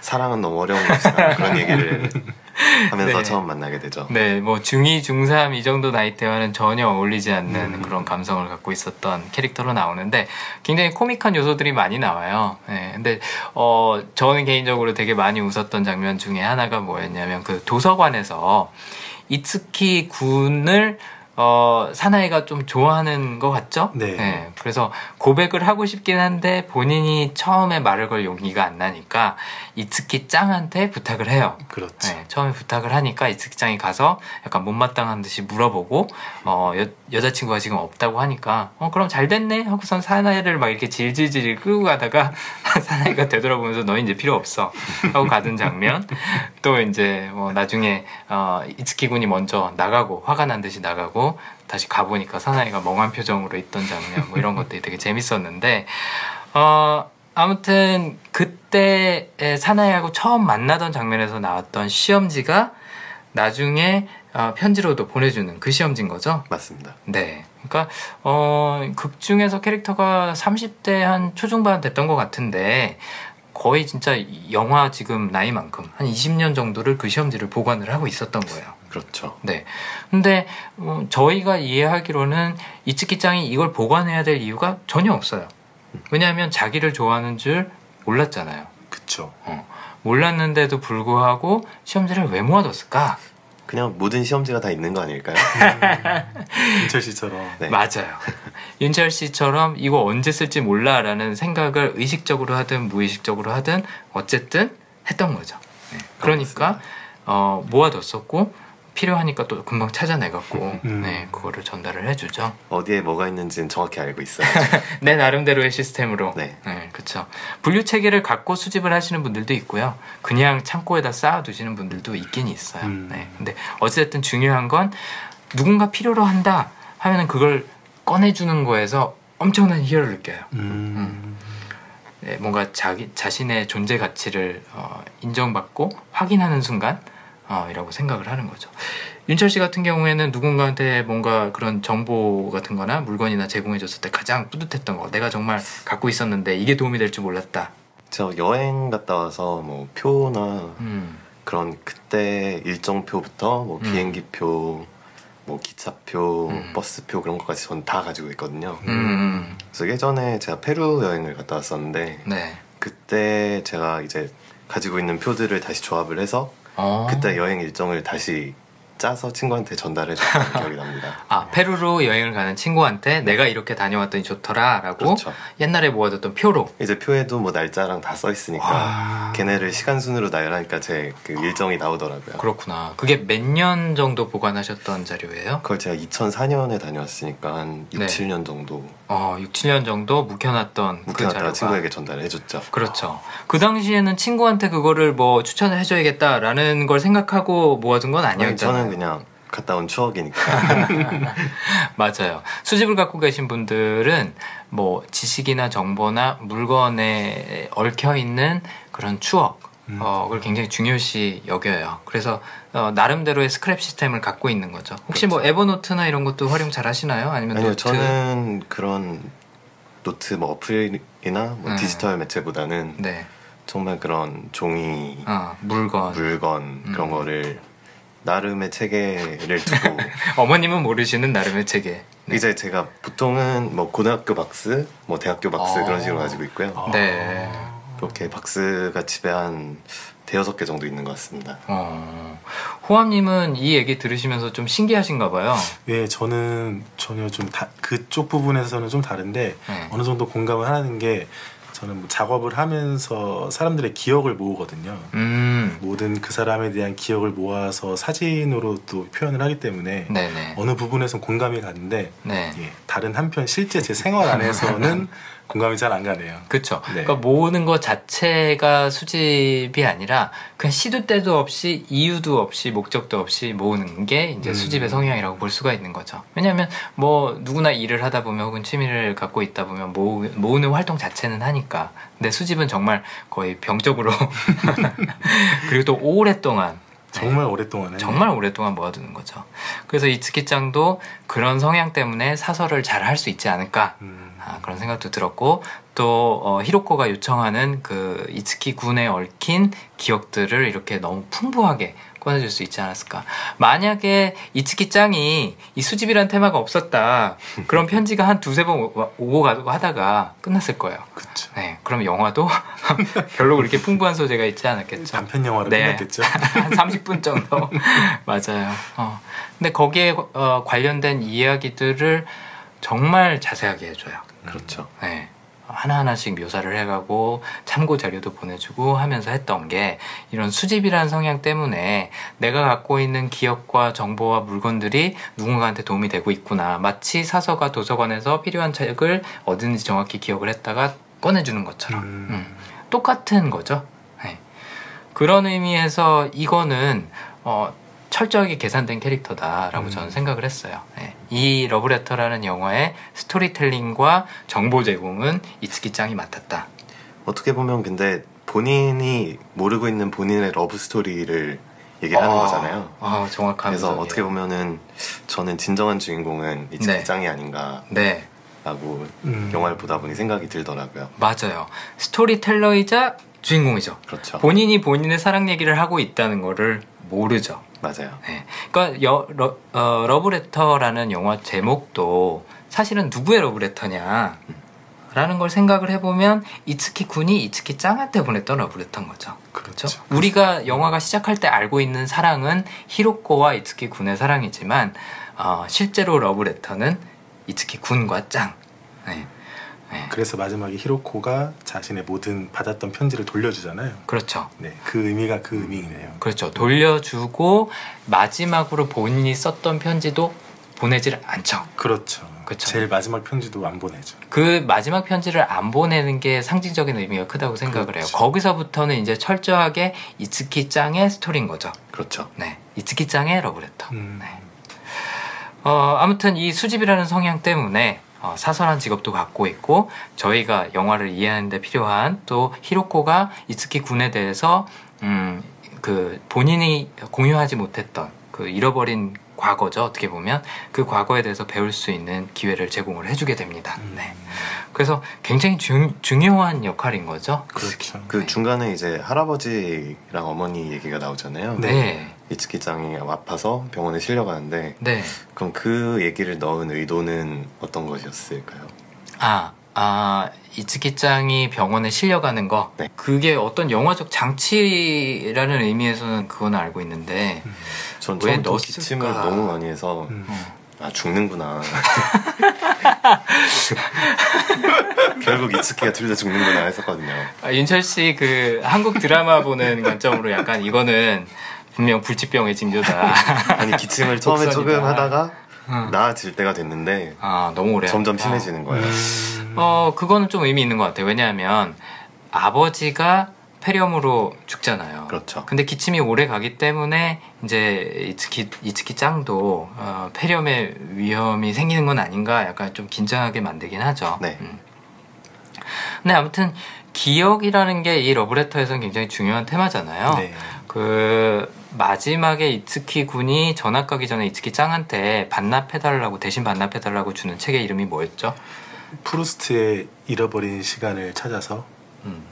사랑은 너무 어려운 것이다 그런 얘기를 하면서 네. 처음 만나게 되죠. 네, 뭐 중2, 중3 이 정도 나이 대와는 전혀 어울리지 않는 그런 감성을 갖고 있었던 캐릭터로 나오는데 굉장히 코믹한 요소들이 많이 나와요. 네, 근데 어 저는 개인적으로 되게 많이 웃었던 장면 중에 하나가 뭐였냐면 그 도서관에서 이츠키 군을 어, 사나이가 좀 좋아하는 것 같죠? 네. 그래서 고백을 하고 싶긴 한데 본인이 처음에 말을 걸 용기가 안 나니까 이츠키 짱한테 부탁을 해요. 그렇죠. 네, 처음에 부탁을 하니까 이츠키 짱이 가서 약간 못마땅한 듯이 물어보고 어, 여, 여자친구가 지금 없다고 하니까 어 그럼 잘 됐네 하고선 사나이를 막 이렇게 질질질 끌고 가다가 사나이가 되돌아보면서 너 이제 필요 없어 하고 가던 장면 또 이제 뭐 나중에 어, 이츠키 군이 먼저 나가고 화가 난 듯이 나가고 다시 가보니까 사나이가 멍한 표정으로 있던 장면 뭐 이런 것들이 되게 재밌었는데 어 아무튼 그때 사나이하고 처음 만나던 장면에서 나왔던 시험지가 나중에 어, 편지로도 보내주는 그 시험지인 거죠. 맞습니다. 네. 그러니까 어, 극 중에서 캐릭터가 30대 한 초중반 됐던 것 같은데 거의 진짜 영화 지금 나이만큼 한 20년 정도를 그 시험지를 보관을 하고 있었던 거예요. 그렇죠. 네. 근데 어, 저희가 이해하기로는 이츠키짱이 이걸 보관해야 될 이유가 전혀 없어요. 왜냐하면 자기를 좋아하는 줄 몰랐잖아요. 그쵸. 몰랐는데도 불구하고 시험지를 왜 모아뒀을까? 그냥 모든 시험지가 다 있는 거 아닐까요? 인철 씨처럼. 네. 맞아요. 윤철 씨처럼 이거 언제 쓸지 몰라라는 생각을 의식적으로 하든 무의식적으로 하든 어쨌든 했던 거죠. 네. 그러니까 어, 모아뒀었고 필요하니까 또 금방 찾아내갖고 음. 네, 그거를 전달을 해주죠. 어디에 뭐가 있는지는 정확히 알고 있어요. 내 나름대로의 시스템으로. 네. 그렇죠. 분류 체계를 갖고 수집을 하시는 분들도 있고요. 그냥 창고에다 쌓아두시는 분들도 있긴 있어요. 음. 네. 근데 어쨌든 중요한 건 누군가 필요로 한다 하면은 그걸 꺼내주는 거에서 엄청난 희열을 느껴요. 음. 네, 뭔가 자기 자신의 존재 가치를 어, 인정받고 확인하는 순간 어, 이라고 생각을 하는 거죠. 윤철 씨 같은 경우에는 누군가한테 뭔가 그런 정보 같은 거나 물건이나 제공해 줬을 때 가장 뿌듯했던 거 내가 정말 갖고 있었는데 이게 도움이 될 줄 몰랐다. 저 여행 갔다 와서 뭐 표나 음, 그런 그때 일정표부터 뭐 음. 비행기표, 뭐 기차표, 음. 버스표 그런 것까지 전 다 가지고 있거든요. 음, 음, 그래서 예전에 제가 페루 여행을 갔다 왔었는데 네. 그때 제가 이제 가지고 있는 표들을 다시 조합을 해서 어. 그때 여행 일정을 다시 짜서 친구한테 전달해 줬던 기억이 납니다. 아 페루로 여행을 가는 친구한테 내가 이렇게 다녀왔더니 좋더라라고 그렇죠. 옛날에 모아뒀던 표로 이제 표에도 뭐 날짜랑 다 써 있으니까 와. 걔네를 시간 순으로 나열하니까 제 그 일정이 나오더라고요. 그렇구나. 그게 몇 년 정도 보관하셨던 자료예요? 그걸 제가 2004년에 다녀왔으니까 한 6, 네. 7년 정도 어, 6, 7년 정도 묵혀놨던 그 묵혀놨다가 자료가 친구에게 전달해줬죠. 그렇죠. 그 당시에는 친구한테 그거를 뭐 추천을 해줘야겠다라는 걸 생각하고 모아둔 건 아니, 아니었잖아요. 저는 그냥 갔다 온 추억이니까 맞아요. 수집을 갖고 계신 분들은 뭐 지식이나 정보나 물건에 얽혀 있는 그런 추억, 음. 어, 그걸 굉장히 중요시 여겨요. 그래서 어, 나름대로의 스크랩 시스템을 갖고 있는 거죠. 혹시 뭐 에버노트나 이런 것도 활용 잘 하시나요? 아니면 아니요 노트? 저는 그런 노트 뭐 어플이나 뭐 음. 디지털 매체보다는 네, 정말 그런 종이 어, 물건. 물건 그런 음. 거를 나름의 체계를 두고 어머님은 모르시는 나름의 체계. 네. 이제 제가 보통은 뭐 고등학교 박스, 뭐 대학교 박스 아. 그런 식으로 가지고 있고요. 아. 네. 그렇게 박스가 집에 한 대여섯 개 정도 있는 것 같습니다. 어, 호암님은 이 얘기 들으시면서 좀 신기하신가 봐요. 예, 저는 전혀 좀 다, 그쪽 부분에서는 좀 다른데 네. 어느 정도 공감을 하는 게 저는 뭐 작업을 하면서 사람들의 기억을 모으거든요. 음, 모든 그 사람에 대한 기억을 모아서 사진으로 또 표현을 하기 때문에 네네. 어느 부분에선 공감이 가는데 네. 예, 다른 한편 실제 제 생활 안에서는 공감이 잘 안 가네요. 그쵸. 네. 그러니까 모으는 것 자체가 수집이 아니라 그냥 시도 때도 없이 이유도 없이 목적도 없이 모으는 게 이제 음. 수집의 성향이라고 볼 수가 있는 거죠. 왜냐하면 뭐 누구나 일을 하다 보면 혹은 취미를 갖고 있다 보면 모으, 모으는 활동 자체는 하니까. 근데 수집은 정말 거의 병적으로 그리고 또 오랫동안 정말 오랫동안 해. 정말 오랫동안 모아두는 거죠. 그래서 이츠키짱도 그런 성향 때문에 사설을 잘 할 수 있지 않을까 음. 아, 그런 생각도 들었고 또 어, 히로코가 요청하는 그 이츠키 군에 얽힌 기억들을 이렇게 너무 풍부하게 꺼내줄 수 있지 않았을까. 만약에 이츠키 짱이 이 수집이란 테마가 없었다. 그런 편지가 한 두세 번 오- 오고 가고 하다가 끝났을 거예요. 그쵸. 네, 그럼 영화도 별로 그렇게 풍부한 소재가 있지 않았겠죠. 단편 영화로 네. 끝났겠죠. 한 30분 정도 맞아요. 어. 근데 거기에 어, 관련된 이야기들을 정말 자세하게 해줘요. 그렇죠. 네. 하나하나씩 묘사를 해가고 참고 자료도 보내주고 하면서 했던 게 이런 수집이라는 성향 때문에 내가 갖고 있는 기억과 정보와 물건들이 누군가한테 도움이 되고 있구나. 마치 사서가 도서관에서 필요한 책을 어딘지 정확히 기억을 했다가 꺼내주는 것처럼. 음. 음. 똑같은 거죠. 네. 그런 의미에서 이거는 어, 철저하게 계산된 캐릭터다라고 음. 저는 생각을 했어요. 네. 이 러브레터라는 영화의 스토리텔링과 정보 제공은 이츠키 짱이 맡았다. 어떻게 보면 근데 본인이 모르고 있는 본인의 러브 스토리를 얘기를 하는 아, 거잖아요. 아, 정확한 그래서 분석이에요. 어떻게 보면은 저는 진정한 주인공은 이츠키 네. 짱이 아닌가라고 네, 음. 영화를 보다 보니 생각이 들더라고요. 맞아요. 스토리텔러이자 주인공이죠. 그렇죠. 본인이 본인의 사랑 얘기를 하고 있다는 거를 모르죠. 맞아요. 네. 그러니까 여, 러, 어, 러브레터라는 영화 제목도 사실은 누구의 러브레터냐 라는 걸 생각을 해보면 이츠키 군이 이츠키 짱한테 보냈던 러브레터인 거죠. 그렇죠. 그렇죠? 우리가 영화가 시작할 때 알고 있는 사랑은 히로코와 이츠키 군의 사랑이지만 어, 실제로 러브레터는 이츠키 군과 짱. 네. 네. 그래서 마지막에 히로코가 자신의 모든 받았던 편지를 돌려주잖아요. 그렇죠. 네, 그 의미가 그 의미이네요. 그렇죠. 돌려주고 마지막으로 본인이 썼던 편지도 보내질 않죠. 그렇죠. 그쵸. 제일 마지막 편지도 안 보내죠. 그 마지막 편지를 안 보내는 게 상징적인 의미가 크다고 생각을 해요. 그렇죠. 거기서부터는 이제 철저하게 이츠키 짱의 스토리인 거죠. 그렇죠. 네, 이츠키 짱의 러브레터. 음. 네. 어, 아무튼 이 수집이라는 성향 때문에 어, 사설한 직업도 갖고 있고 저희가 영화를 이해하는 데 필요한 또 히로코가 이츠키 군에 대해서 음, 그 본인이 공유하지 못했던 그 잃어버린 과거죠 어떻게 보면 그 과거에 대해서 배울 수 있는 기회를 제공을 해주게 됩니다. 음. 네. 그래서 굉장히 중, 중요한 역할인 거죠. 그렇죠. 그 네. 중간에 이제 할아버지랑 어머니 얘기가 나오잖아요. 네, 이츠키 짱이 아파서 병원에 실려가는데 네. 그럼 그 얘기를 넣은 의도는 어떤 것이었을까요? 아, 아 이츠키짱이 병원에 실려가는 거 네. 그게 어떤 영화적 장치라는 의미에서는 그건 알고 있는데 전왜 처음부터 넣었을까? 기침을 너무 많이 해서 음. 아 죽는구나. 결국 이츠키가 둘 다 죽는구나 했었거든요. 아, 윤철 씨 그 한국 드라마 보는 관점으로 약간 이거는 분명 불치병의 징조다. 아니 기침을 처음에. 조금 하다가 응. 나아질 때가 됐는데 아 너무 오래 점점 하니까. 심해지는 거예요. 음. 어 그거는 좀 의미 있는 것 같아요. 왜냐하면 아버지가 폐렴으로 죽잖아요. 그렇죠. 근데 기침이 오래 가기 때문에 이제 이츠키 이츠키 짱도 어, 폐렴의 위험이 생기는 건 아닌가 약간 좀 긴장하게 만들긴 하죠. 네. 음. 근데 아무튼 기억이라는 게 이 러브레터에서는 굉장히 중요한 테마잖아요. 네. 그 마지막에 이츠키 군이 전학 가기 전에 이츠키 짱한테 반납해달라고 대신 반납해달라고 주는 책의 이름이 뭐였죠? 프루스트의 잃어버린 시간을 찾아서 음.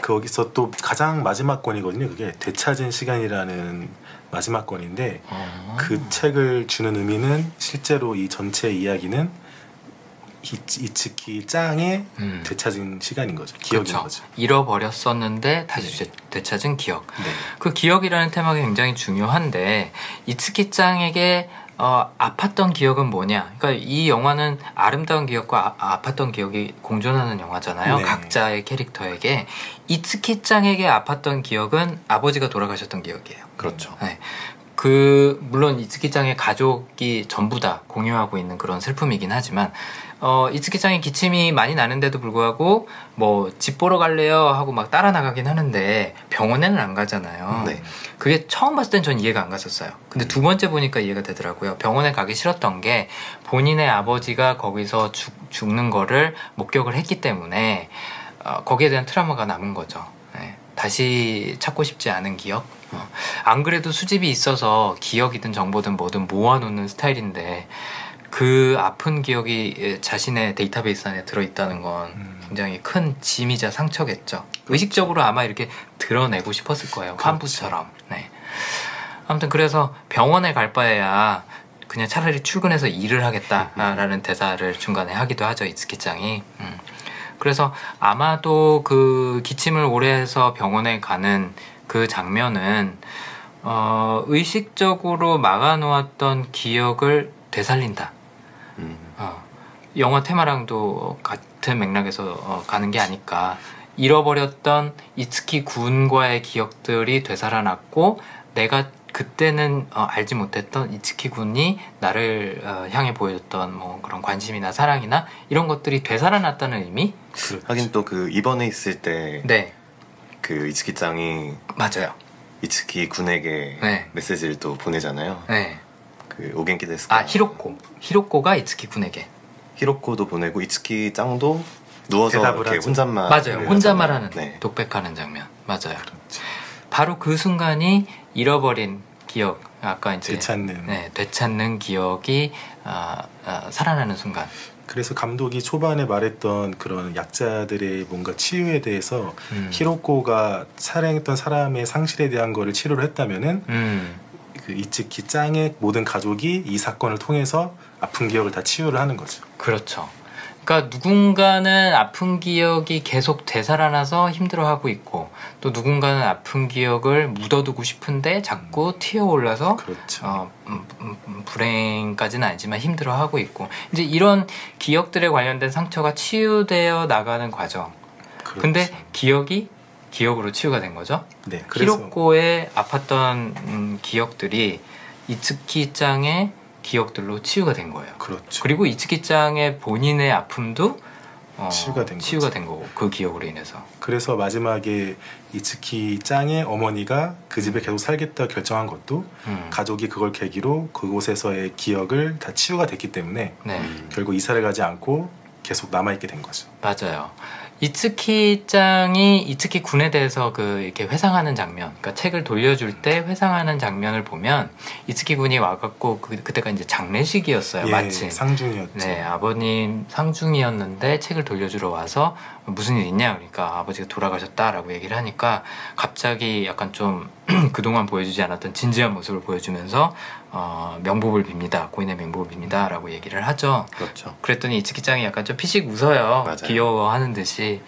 거기서 또 가장 마지막 권이거든요. 그게 되찾은 시간이라는 마지막 권인데 어. 그 책을 주는 의미는 실제로 이 전체 이야기는 이- 이츠키 짱의 음. 되찾은 시간인 거죠. 기억인 그렇죠. 거죠. 잃어버렸었는데 다시 되- 되찾은 기억. 네. 그 기억이라는 테마가 굉장히 중요한데 이츠키 짱에게 어, 아팠던 기억은 뭐냐? 그러니까 이 영화는 아름다운 기억과 아, 아팠던 기억이 공존하는 영화잖아요. 네. 각자의 캐릭터에게 이츠키 짱에게 아팠던 기억은 아버지가 돌아가셨던 기억이에요. 그렇죠. 네. 그 물론 이츠키 짱의 가족이 전부 다 공유하고 있는 그런 슬픔이긴 하지만 어 이츠키짱이 기침이 많이 나는데도 불구하고 뭐 집 보러 갈래요 하고 막 따라 나가긴 하는데 병원에는 안 가잖아요. 네. 그게 처음 봤을 땐 전 이해가 안 갔었어요. 근데 두 번째 보니까 이해가 되더라고요. 병원에 가기 싫었던 게 본인의 아버지가 거기서 죽, 죽는 거를 목격을 했기 때문에 어, 거기에 대한 트라우마가 남은 거죠. 네. 다시 찾고 싶지 않은 기억. 어. 안 그래도 수집이 있어서 기억이든 정보든 뭐든 모아놓는 스타일인데 그 아픈 기억이 자신의 데이터베이스 안에 들어있다는 건 음. 굉장히 큰 짐이자 상처겠죠. 의식적으로 아마 이렇게 드러내고 싶었을 거예요. 그렇죠. 환부처럼. 네. 아무튼 그래서 병원에 갈 바에야 그냥 차라리 출근해서 일을 하겠다라는 대사를 중간에 하기도 하죠. 이츠키짱이. 음. 그래서 아마도 그 기침을 오래 해서 병원에 가는 그 장면은 어, 의식적으로 막아놓았던 기억을 되살린다. 음. 어, 영화 테마랑도 같은 맥락에서 어, 가는 게 아닐까. 잃어버렸던 이츠키 군과의 기억들이 되살아났고 내가 그때는 어, 알지 못했던 이츠키 군이 나를 어, 향해 보여줬던 뭐 그런 관심이나 사랑이나 이런 것들이 되살아났다는 의미? 그렇죠. 하긴 또그 입원해 있을 때그 네, 이츠키 짱이 맞아요. 이츠키 군에게 네. 메시지를 또 보내잖아요. 네. 그 오겐키 데스까. 아 히로코. 히로코가 이츠키 군에게. 히로코도 보내고 이츠키 짱도 누워서 이렇게 하죠. 혼잣말 맞아요. 네, 혼자말하는 네. 독백하는 장면. 맞아요. 그렇죠. 바로 그 순간이 잃어버린 기억. 아까 이제 되찾는. 네, 되찾는 기억이 아, 아, 살아나는 순간. 그래서 감독이 초반에 말했던 그런 약자들의 뭔가 치유에 대해서 음. 히로코가 사랑했던 사람의 상실에 대한 거를 치료를 했다면은 음, 그 이츠키 짱의 모든 가족이 이 사건을 통해서 아픈 기억을 다 치유를 하는 거죠. 그렇죠. 그러니까 누군가는 아픈 기억이 계속 되살아나서 힘들어하고 있고 또 누군가는 아픈 기억을 묻어두고 싶은데 자꾸 튀어올라서 그렇죠. 어, 음, 음, 음, 불행까지는 아니지만 힘들어하고 있고 이제 이런 기억들에 관련된 상처가 치유되어 나가는 과정. 그렇죠. 근데 기억이 기억으로 치유가 된 거죠. 네, 그래서 히로코의 아팠던 음, 기억들이 이츠키짱의 기억들로 치유가 된 거예요. 그렇죠. 그리고 이츠키짱의 본인의 아픔도 어, 치유가 된 치유가 거죠. 된 거고 그 기억으로 인해서. 그래서 마지막에 이츠키 짱의 어머니가 그 집에 계속 살겠다 결정한 것도 음. 가족이 그걸 계기로 그곳에서의 기억을 다 치유가 됐기 때문에 네, 음. 결국 이사를 가지 않고 계속 남아 있게 된 거죠. 맞아요. 이츠키짱이 이츠키 군에 대해서 그 이렇게 회상하는 장면, 그러니까 책을 돌려줄 때 회상하는 장면을 보면 이츠키 군이 와갖고 그, 그때가 이제 장례식이었어요, 예, 마침. 상중이었죠. 네, 아버님 상중이었는데 책을 돌려주러 와서 무슨 일 있냐 그러니까 아버지가 돌아가셨다라고 얘기를 하니까 갑자기 약간 좀 그동안 보여주지 않았던 진지한 모습을 보여주면서 어, 명복을 빕니다 고인의 명복을 빕니다 라고 얘기를 하죠 그렇죠. 그랬더니 이츠키짱이 약간 좀 피식 웃어요 맞아요. 귀여워하는 듯이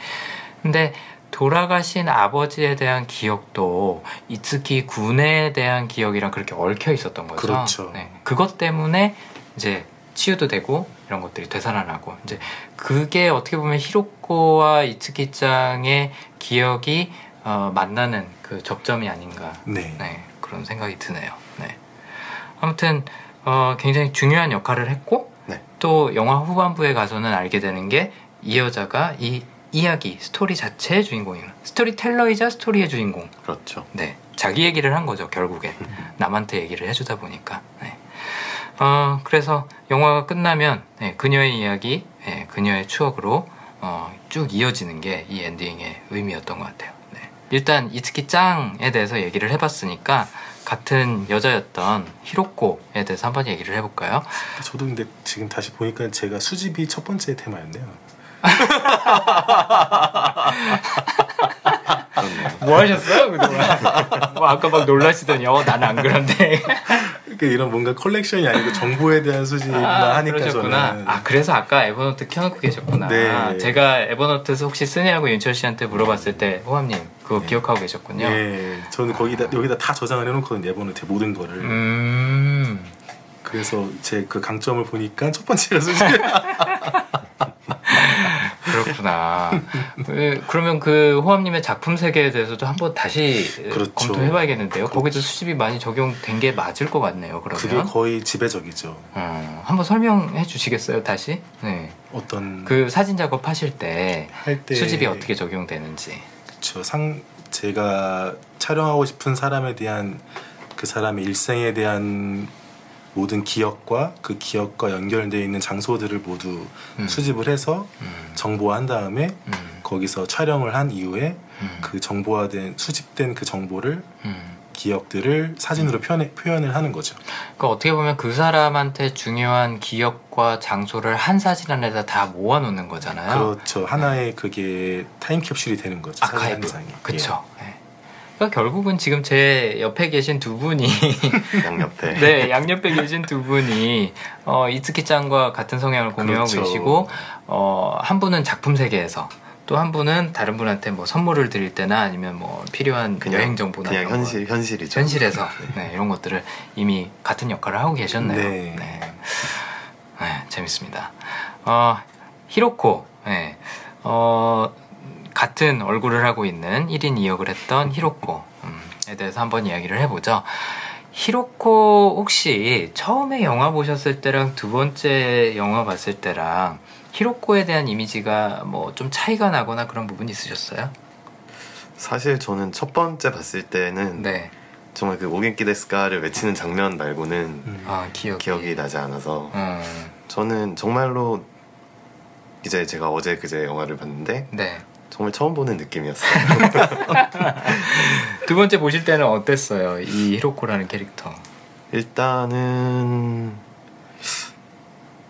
근데 돌아가신 아버지에 대한 기억도 이츠키 군에 대한 기억이랑 그렇게 얽혀 있었던 거죠 그렇죠. 네, 그것 때문에 이제 치유도 되고 이런 것들이 되살아나고 이제 그게 어떻게 보면 히로코와 이츠키짱의 기억이 어, 만나는 그 접점이 아닌가 네. 네, 그런 생각이 드네요. 네. 아무튼 어, 굉장히 중요한 역할을 했고 네. 또 영화 후반부에 가서는 알게 되는 게 이 여자가 이 이야기 스토리 자체의 주인공이에요. 스토리텔러이자 스토리의 주인공. 그렇죠. 네, 자기 얘기를 한 거죠 결국에 남한테 얘기를 해주다 보니까. 네. 어, 그래서 영화가 끝나면 네, 그녀의 이야기, 네, 그녀의 추억으로 어, 쭉 이어지는 게 이 엔딩의 의미였던 것 같아요. 네. 일단 이츠키 짱에 대해서 얘기를 해봤으니까 같은 여자였던 히로코에 대해서 한번 얘기를 해볼까요? 저도 근데 지금 다시 보니까 제가 수집이 첫 번째 테마였네요. 그렇네요. 뭐 하셨어요 그동안? 뭐 아까 막 놀라시더니 어 나는 안 그런데 그러니까 이런 뭔가 컬렉션이 아니고 정보에 대한 수집이나 하니까 그러셨구나. 저는 아 그래서 아까 에버노트 켜놓고 계셨구나. 네. 제가 에버노트에서 혹시 쓰냐고 윤철 씨한테 물어봤을 때 호감님 그거 기억하고 계셨군요. 예, 저는 거기다 여기다 다 저장을 해놓거든요. 네 에버노트 모든 거를. 음 그래서 제 그 강점을 보니까 첫 번째가 수집. 그렇구나. 그, 그러면 그 호감님의 작품 세계에 대해서도 한번 다시 그렇죠. 검토해봐야겠는데요. 그렇죠. 거기도 수집이 많이 적용된 게 맞을 것 같네요. 그러면 그게 거의 지배적이죠. 어, 한번 설명해 주시겠어요 다시? 네. 어떤 그 사진 작업 하실 때할때 수집이 어떻게 적용되는지. 그쵸. 상 제가 촬영하고 싶은 사람에 대한 그 사람의 일생에 대한 모든 기억과 그 기억과 연결되어 있는 장소들을 모두 음. 수집을 해서 음, 정보화한 다음에 음, 거기서 촬영을 한 이후에 음, 그 정보화된 수집된 그 정보를 음. 기억들을 사진으로 표현, 표현을 하는 거죠. 그러니까 어떻게 보면 그 사람한테 중요한 기억과 장소를 한 사진 안에다 다 모아놓는 거잖아요. 그렇죠. 하나의 그게 타임캡슐이 되는 거죠. 아카이브. 장이. 그쵸. 네. 그러니까 결국은 지금 제 옆에 계신 두 분이 양옆에. 네 양옆에 계신 두 분이 어, 이츠키짱과 같은 성향을 공유하고 그렇죠. 계시고 어, 한 분은 작품 세계에서 또 한 분은 다른 분한테 뭐 선물을 드릴 때나 아니면 뭐 필요한 그냥 여행 정보나 그냥 이런 거 현실 현실이죠. 현실에서 네, 이런 것들을 이미 같은 역할을 하고 계셨네요. 네. 네. 네, 재밌습니다. 어, 히로코, 네. 어, 같은 얼굴을 하고 있는 1인 2역을 했던 히로코에 대해서 한번 이야기를 해보죠. 히로코 혹시 처음에 영화 보셨을 때랑 두 번째 영화 봤을 때랑 히로코에 대한 이미지가 뭐 좀 차이가 나거나 그런 부분이 있으셨어요? 사실 저는 첫 번째 봤을 때는 네. 정말 그 오겐키 데스카를 외치는 장면 말고는 음. 아, 기억이. 기억이 나지 않아서 음, 저는 정말로 이제 제가 어제 그제 영화를 봤는데 네. 정말 처음 보는 느낌이었어요. 두 번째 보실 때는 어땠어요? 이 히로코라는 캐릭터. 일단은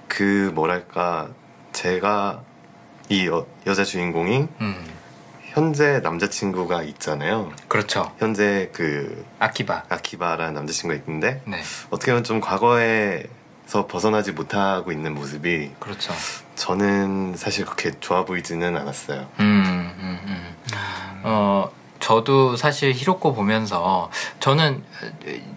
그 뭐랄까 제가 이 여, 여자 주인공이 음, 현재 남자친구가 있잖아요. 그렇죠. 현재 그 아키바. 아키바라는 남자친구가 있는데 네, 어떻게 보면 좀 과거에서 벗어나지 못하고 있는 모습이 그렇죠. 저는 사실 그렇게 좋아 보이지는 않았어요. 음, 음, 음. 어, 저도 사실 히로코 보면서 저는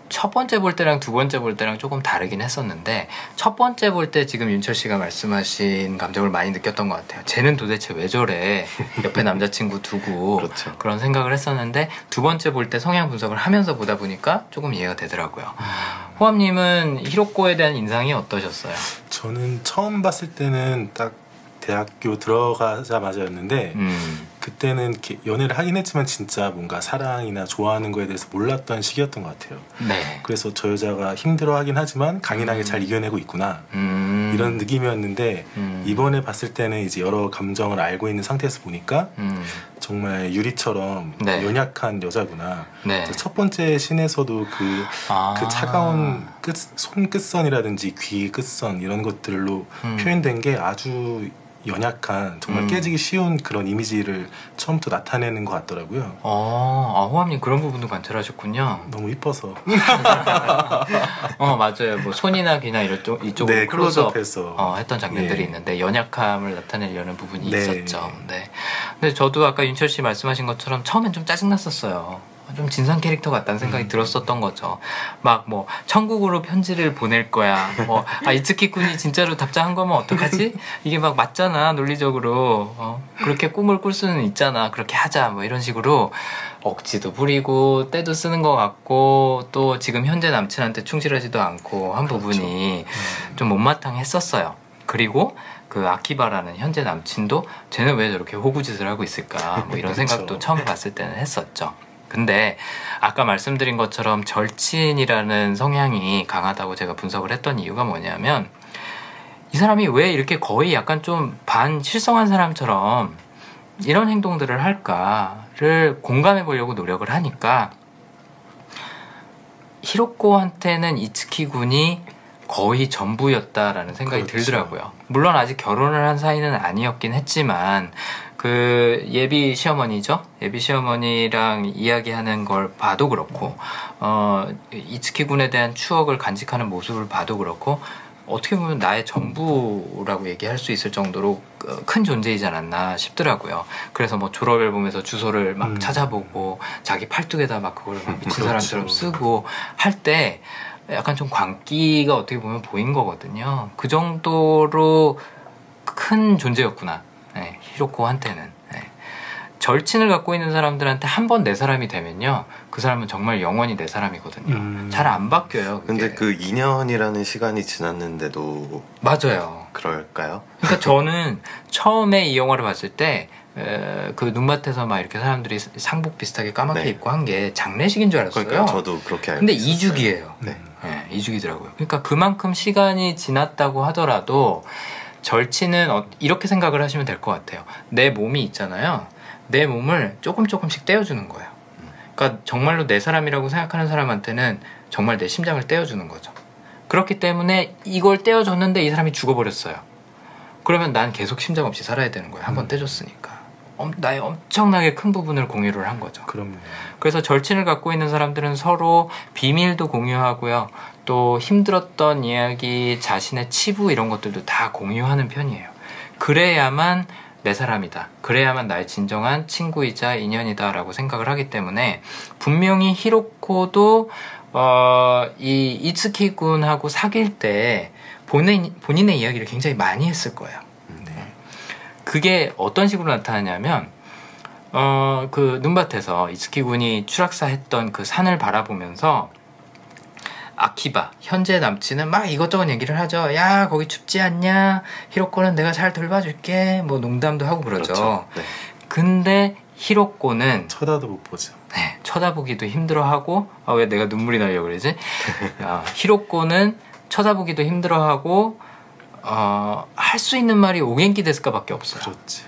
첫 번째 볼 때랑 두 번째 볼 때랑 조금 다르긴 했었는데 첫 번째 볼 때 지금 윤철 씨가 말씀하신 감정을 많이 느꼈던 것 같아요. 쟤는 도대체 왜 저래? 옆에 남자친구 두고 그렇죠. 그런 생각을 했었는데 두 번째 볼 때 성향 분석을 하면서 보다 보니까 조금 이해가 되더라고요. 호암님은 히로코에 대한 인상이 어떠셨어요? 저는 처음 봤을 때는 딱 대학교 들어가자마자였는데 음, 그때는 연애를 하긴 했지만 진짜 뭔가 사랑이나 좋아하는 거에 대해서 몰랐던 시기였던 것 같아요. 네. 그래서 저 여자가 힘들어하긴 하지만 강인하게 음. 잘 이겨내고 있구나 음, 이런 느낌이었는데 음, 이번에 봤을 때는 이제 여러 감정을 알고 있는 상태에서 보니까 음, 정말 유리처럼 네. 연약한 여자구나. 네. 첫 번째 신에서도 그, 아. 그 차가운 끝, 손 끝선이라든지 귀 끝선 이런 것들로 음. 표현된 게 아주 연약한 정말 음. 깨지기 쉬운 그런 이미지를 처음부터 나타내는 것 같더라고요. 어, 아, 호암님 그런 부분도 관찰하셨군요. 너무 이뻐서 어, 맞아요. 뭐 손이나 귀나 이쪽 이쪽으로 네 클로즈업 클로즈업해서 어, 했던 장면들이 예. 있는데 연약함을 나타내려는 부분이 네. 있었죠. 네. 근데 저도 아까 윤철 씨 말씀하신 것처럼 처음엔 좀 짜증 났었어요. 좀 진상 캐릭터 같다는 생각이 음. 들었었던 거죠. 막 뭐 천국으로 편지를 보낼 거야. 뭐 아, 이츠키 군이 진짜로 답장한 거면 어떡하지? 이게 막 맞잖아 논리적으로. 어, 그렇게 꿈을 꿀 수는 있잖아. 그렇게 하자. 뭐 이런 식으로 억지도 부리고 때도 쓰는 것 같고 또 지금 현재 남친한테 충실하지도 않고 한 부분이 음. 좀 못마땅했었어요. 그리고 그 아키바라는 현재 남친도 쟤는 왜 저렇게 호구짓을 하고 있을까 뭐 이런 그쵸. 생각도 처음에 봤을 때는 했었죠. 근데 아까 말씀드린 것처럼 절친이라는 성향이 강하다고 제가 분석을 했던 이유가 뭐냐면 이 사람이 왜 이렇게 거의 약간 좀 반 실성한 사람처럼 이런 행동들을 할까를 공감해 보려고 노력을 하니까 히로코한테는 이츠키 군이 거의 전부였다라는 생각이 그렇죠. 들더라고요. 물론 아직 결혼을 한 사이는 아니었긴 했지만 그 예비 시어머니죠. 예비 시어머니랑 이야기하는 걸 봐도 그렇고 어 이츠키 군에 대한 추억을 간직하는 모습을 봐도 그렇고 어떻게 보면 나의 전부라고 얘기할 수 있을 정도로 그큰 존재이지 않았나 싶더라고요. 그래서 뭐 졸업 앨범에서 주소를 막 음. 찾아보고 자기 팔뚝에다 막 그걸 막 미친 그렇죠. 사람처럼 쓰고 할 때 약간 좀 광기가 어떻게 보면 보인 거거든요. 그 정도로 큰 존재였구나. 네, 히로코한테는. 네. 절친을 갖고 있는 사람들한테 한 번 내 사람이 되면요. 그 사람은 정말 영원히 내 사람이거든요. 음. 잘안 바뀌어요. 그게. 근데 그 2년이라는 시간이 지났는데도 맞아요. 그럴까요? 그러니까 저는 처음에 이 영화를 봤을 때 그 눈밭에서 막 이렇게 사람들이 상복 비슷하게 까맣게 네. 입고 한 게 장례식인 줄 알았어요. 그러니까 저도 그렇게 알고 근데 있었어요. 2주기예요. 네. 네, 2주기더라고요. 그러니까 그만큼 시간이 지났다고 하더라도 절친은 어- 이렇게 생각을 하시면 될 것 같아요. 내 몸이 있잖아요. 내 몸을 조금 조금씩 떼어주는 거예요. 그러니까 정말로 내 사람이라고 생각하는 사람한테는 정말 내 심장을 떼어주는 거죠. 그렇기 때문에 이걸 떼어줬는데 이 사람이 죽어버렸어요. 그러면 난 계속 심장 없이 살아야 되는 거예요. 한번 음. 떼줬으니까. 엄- 나의 엄청나게 큰 부분을 공유를 한 거죠. 그럼요. 그래서 절친을 갖고 있는 사람들은 서로 비밀도 공유하고요. 또 힘들었던 이야기, 자신의 치부 이런 것들도 다 공유하는 편이에요. 그래야만 내 사람이다. 그래야만 나의 진정한 친구이자 인연이다라고 생각을 하기 때문에 분명히 히로코도 어, 이 이츠키 군하고 사귈 때 본인, 본인의 이야기를 굉장히 많이 했을 거예요. 네. 그게 어떤 식으로 나타나냐면 어 그 눈밭에서 이츠키 군이 추락사했던 그 산을 바라보면서 아키바 현재 남친은 막 이것저것 얘기를 하죠. 야 거기 춥지 않냐? 히로코는 내가 잘 돌봐줄게. 뭐 농담도 하고 그러죠. 그렇죠. 네. 근데 히로코는 쳐다도 못 보죠. 네, 쳐다보기도 힘들어하고 아 왜 내가 눈물이 나려 그러지? 아, 히로코는 쳐다보기도 힘들어하고 어, 할 수 있는 말이 오겐키 데스까밖에 없어요. 그렇지.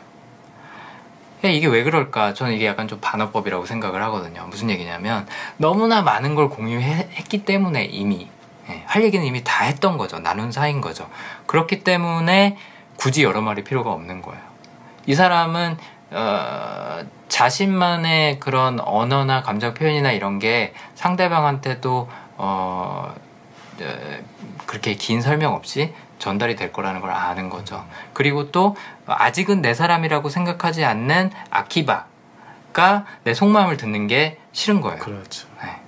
야, 이게 왜 그럴까? 저는 이게 약간 좀 반어법이라고 생각을 하거든요. 무슨 얘기냐면 너무나 많은 걸 공유했기 때문에 이미 예, 할 얘기는 이미 다 했던 거죠. 나눈 사이인 거죠. 그렇기 때문에 굳이 여러 말이 필요가 없는 거예요. 이 사람은 어, 자신만의 그런 언어나 감정 표현이나 이런 게 상대방한테도 어, 에, 그렇게 긴 설명 없이 전달이 될 거라는 걸 아는 거죠. 그리고 또 아직은 내 사람이라고 생각하지 않는 아키바가 내 속마음을 듣는 게 싫은 거예요. 그렇죠. 네.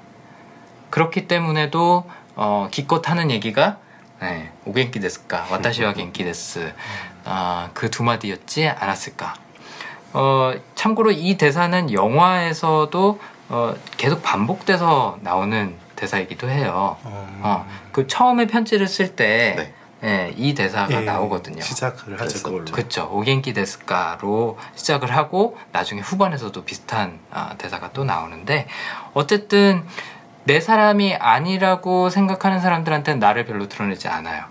그렇기 때문에도 어, 기껏 하는 얘기가 네, 오겐키 데스까 와타시와 겐키 데스 아, 그 두 마디였지 않았을까. 어, 참고로 이 대사는 영화에서도 어, 계속 반복돼서 나오는 대사이기도 해요. 어, 어, 그 처음에 편지를 쓸때 네. 예, 이 대사가 예, 나오거든요. 시작을 하죠. 그쵸. 오겐키 데스카로 시작을 하고 나중에 후반에서도 비슷한 아, 대사가 또 나오는데 어쨌든 내 사람이 아니라고 생각하는 사람들한테는 나를 별로 드러내지 않아요.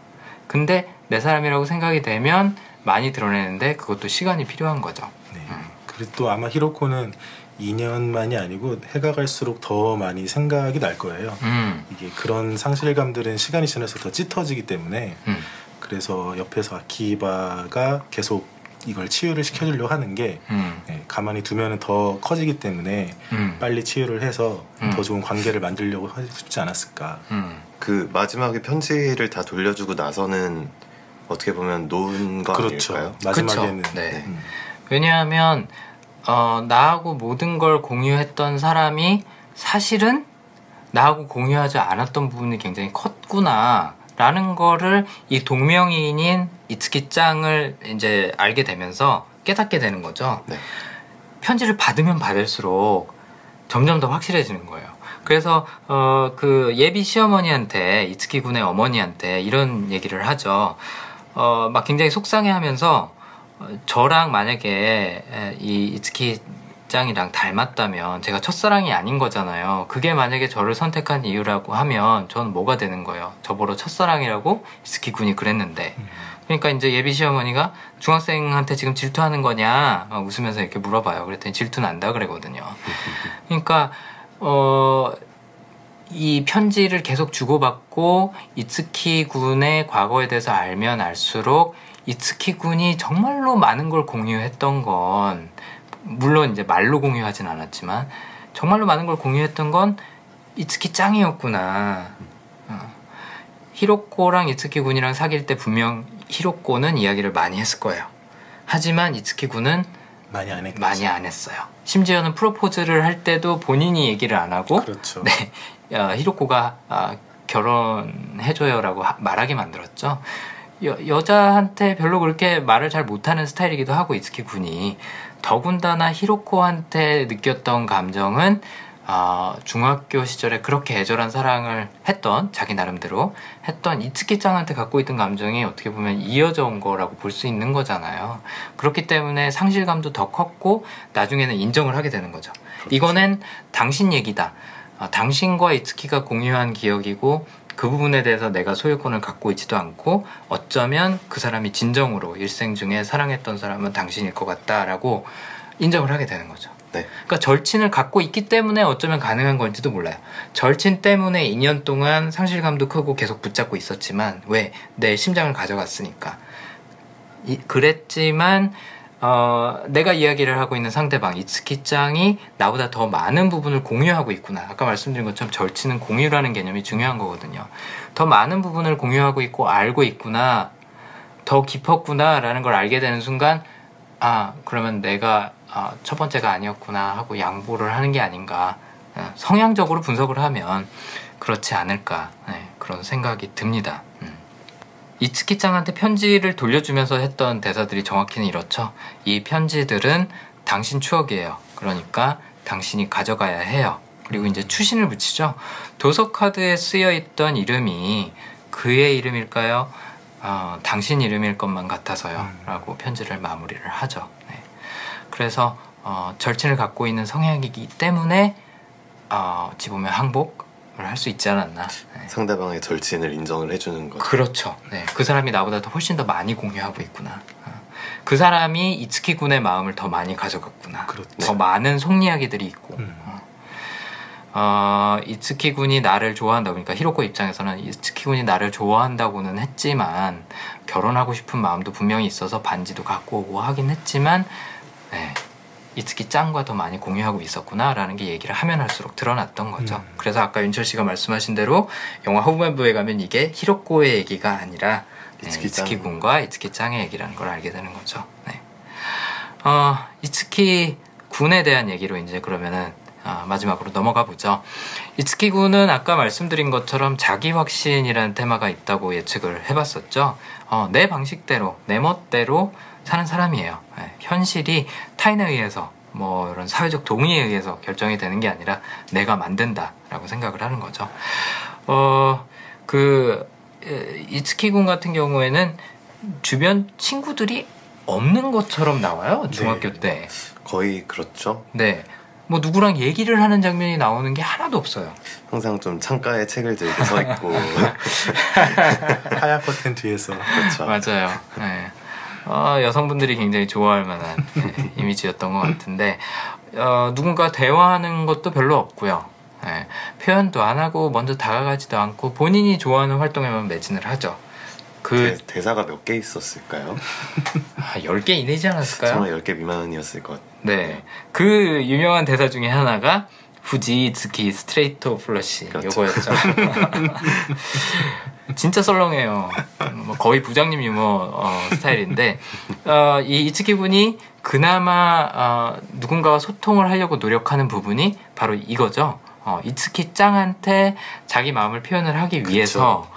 근데 내 사람이라고 생각이 되면 많이 드러내는데 그것도 시간이 필요한 거죠. 네. 음. 그리고 또 아마 히로코는 2년만이 아니고 해가 갈수록 더 많이 생각이 날 거예요. 음, 이게 그런 상실감들은 시간이 지나서 더 짙어지기 때문에 음, 그래서 옆에서 아키바가 계속 이걸 치유를 시켜주려고 하는 게 음, 예, 가만히 두면은 더 커지기 때문에 음, 빨리 치유를 해서 음. 더 좋은 관계를 만들려고 하지 싶지 않았을까. 음. 그 마지막에 편지를 다 돌려주고 나서는 어떻게 보면 놓은 거 그렇죠. 아닐까요? 마지막에는 그쵸. 네. 음, 왜냐하면 어, 나하고 모든 걸 공유했던 사람이 사실은 나하고 공유하지 않았던 부분이 굉장히 컸구나 라는 거를 이 동명이인인 이츠키 짱을 이제 알게 되면서 깨닫게 되는 거죠. 네. 편지를 받으면 받을수록 점점 더 확실해지는 거예요. 그래서 어, 그 예비 시어머니한테 이츠키 군의 어머니한테 이런 얘기를 하죠. 어, 막 굉장히 속상해하면서 어, 저랑 만약에 에, 이 이츠키 짱이랑 닮았다면 제가 첫사랑이 아닌 거잖아요. 그게 만약에 저를 선택한 이유라고 하면 저는 뭐가 되는 거예요? 저보러 첫사랑이라고 이츠키 군이 그랬는데. 그러니까 이제 예비 시어머니가 중학생한테 지금 질투하는 거냐 막 웃으면서 이렇게 물어봐요. 그랬더니 질투 난다 그러거든요. 그러니까 어. 이 편지를 계속 주고받고 이츠키 군의 과거에 대해서 알면 알수록 이츠키 군이 정말로 많은 걸 공유했던 건 물론 이제 말로 공유하진 않았지만 정말로 많은 걸 공유했던 건 이츠키 짱이었구나. 어. 히로코랑 이츠키 군이랑 사귈 때 분명 히로코는 이야기를 많이 했을 거예요. 하지만 이츠키 군은 많이 안. 많이 안 했어요. 심지어는 프로포즈를 할 때도 본인이 얘기를 안 하고 그렇죠. 네, 야, 히로코가 아, 결혼해줘요라고 하- 말하게 만들었죠. 여, 여자한테 별로 그렇게 말을 잘 못하는 스타일이기도 하고 이츠키 군이 더군다나 히로코한테 느꼈던 감정은 아, 중학교 시절에 그렇게 애절한 사랑을 했던 자기 나름대로 했던 이츠키 짱한테 갖고 있던 감정이 어떻게 보면 이어져 온 거라고 볼 수 있는 거잖아요. 그렇기 때문에 상실감도 더 컸고 나중에는 인정을 하게 되는 거죠. 이거는 당신 얘기다. 아, 당신과 이츠키가 공유한 기억이고 그 부분에 대해서 내가 소유권을 갖고 있지도 않고 어쩌면 그 사람이 진정으로 일생 중에 사랑했던 사람은 당신일 것 같다라고 인정을 하게 되는 거죠. 네. 그러니까 절친을 갖고 있기 때문에 어쩌면 가능한 건지도 몰라요. 절친 때문에 2년 동안 상실감도 크고 계속 붙잡고 있었지만 왜 내 심장을 가져갔으니까. 이- 그랬지만 어, 내가 이야기를 하고 있는 상대방 이츠키 짱이 나보다 더 많은 부분을 공유하고 있구나. 아까 말씀드린 것처럼 절친은 공유라는 개념이 중요한 거거든요. 더 많은 부분을 공유하고 있고 알고 있구나. 더 깊었구나라는 걸 알게 되는 순간 아 그러면 내가 아, 첫 번째가 아니었구나 하고 양보를 하는 게 아닌가 어, 성향적으로 분석을 하면 그렇지 않을까 네, 그런 생각이 듭니다. 음. 이츠키짱한테 편지를 돌려주면서 했던 대사들이 정확히는 이렇죠. 이 편지들은 당신 추억이에요. 그러니까 당신이 가져가야 해요. 그리고 이제 추신을 붙이죠. 도서 카드에 쓰여 있던 이름이 그의 이름일까요? 어, 당신 이름일 것만 같아서요. 라고 편지를 마무리를 하죠. 네. 그래서 어, 절친을 갖고 있는 성향이기 때문에 어, 어찌 보면 항복을 할 수 있지 않았나. 네. 상대방의 절친을 인정을 해주는 거죠. 그렇죠. 네, 그 사람이 나보다 더 훨씬 더 많이 공유하고 있구나. 어. 그 사람이 이츠키 군의 마음을 더 많이 가져갔구나. 그렇죠. 더 많은 속 이야기들이 있고. 음. 어. 어, 이츠키 군이 나를 좋아한다. 그러니까 히로코 입장에서는 이츠키 군이 나를 좋아한다고는 했지만 결혼하고 싶은 마음도 분명히 있어서 반지도 갖고 오고 하긴 했지만 네, 이츠키 짱과 더 많이 공유하고 있었구나라는 게 얘기를 하면 할수록 드러났던 거죠. 음. 그래서 아까 윤철 씨가 말씀하신 대로 영화 후반부에 가면 이게 히로코의 얘기가 아니라 네, 이츠키 이츠키 짱. 군과 이츠키 짱의 얘기라는 걸 알게 되는 거죠. 네. 어, 이츠키 군에 대한 얘기로 이제 그러면은 아, 마지막으로 넘어가 보죠. 이츠키 군은 아까 말씀드린 것처럼 자기 확신이라는 테마가 있다고 예측을 해봤었죠. 어, 내 방식대로, 내 멋대로 사는 사람이에요. 네, 현실이 타인에 의해서 뭐 이런 사회적 동의에 의해서 결정이 되는 게 아니라 내가 만든다라고 생각을 하는 거죠. 어, 그 에, 이츠키 군 같은 경우에는 주변 친구들이 없는 것처럼 나와요 중학교 네. 때. 거의 그렇죠. 네. 뭐 누구랑 얘기를 하는 장면이 나오는 게 하나도 없어요. 항상 좀 창가에 책을 들고 서 있고 하얀 커튼 뒤에서 그렇죠. 맞아요. 네. 어, 여성분들이 굉장히 좋아할 만한 네, 이미지였던 것 같은데 어, 누군가 대화하는 것도 별로 없고요. 네, 표현도 안 하고 먼저 다가가지도 않고 본인이 좋아하는 활동에만 매진을 하죠. 그 대, 대사가 몇 개 있었을까요? 아, 10개 이내지 않았을까요? 정말 10개 미만이었을 것 같아요. 네. 그 유명한 대사 중에 하나가 후지이 이츠키 스트레이트 플러시 그렇죠. 요거였죠. 진짜 썰렁해요. 뭐 거의 부장님 유머 어, 스타일인데 어, 이 이츠키 군이 그나마 어, 누군가와 소통을 하려고 노력하는 부분이 바로 이거죠. 어, 이츠키 짱한테 자기 마음을 표현을 하기 위해서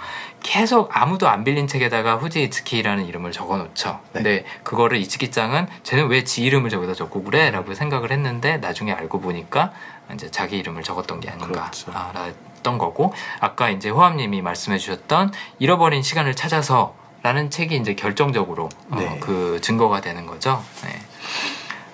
계속 아무도 안 빌린 책에다가 후지 이츠키라는 이름을 적어 놓죠. 네. 근데 그거를 이츠키 짱은 쟤는 왜 지 이름을 저기다 적고 그래? 라고 생각을 했는데 나중에 알고 보니까 이제 자기 이름을 적었던 게 아닌가 그렇죠. 거고 아까 이제 호암님이 말씀해 주셨던 잃어버린 시간을 찾아서 라는 책이 이제 결정적으로 어, 네. 그 증거가 되는 거죠. 네.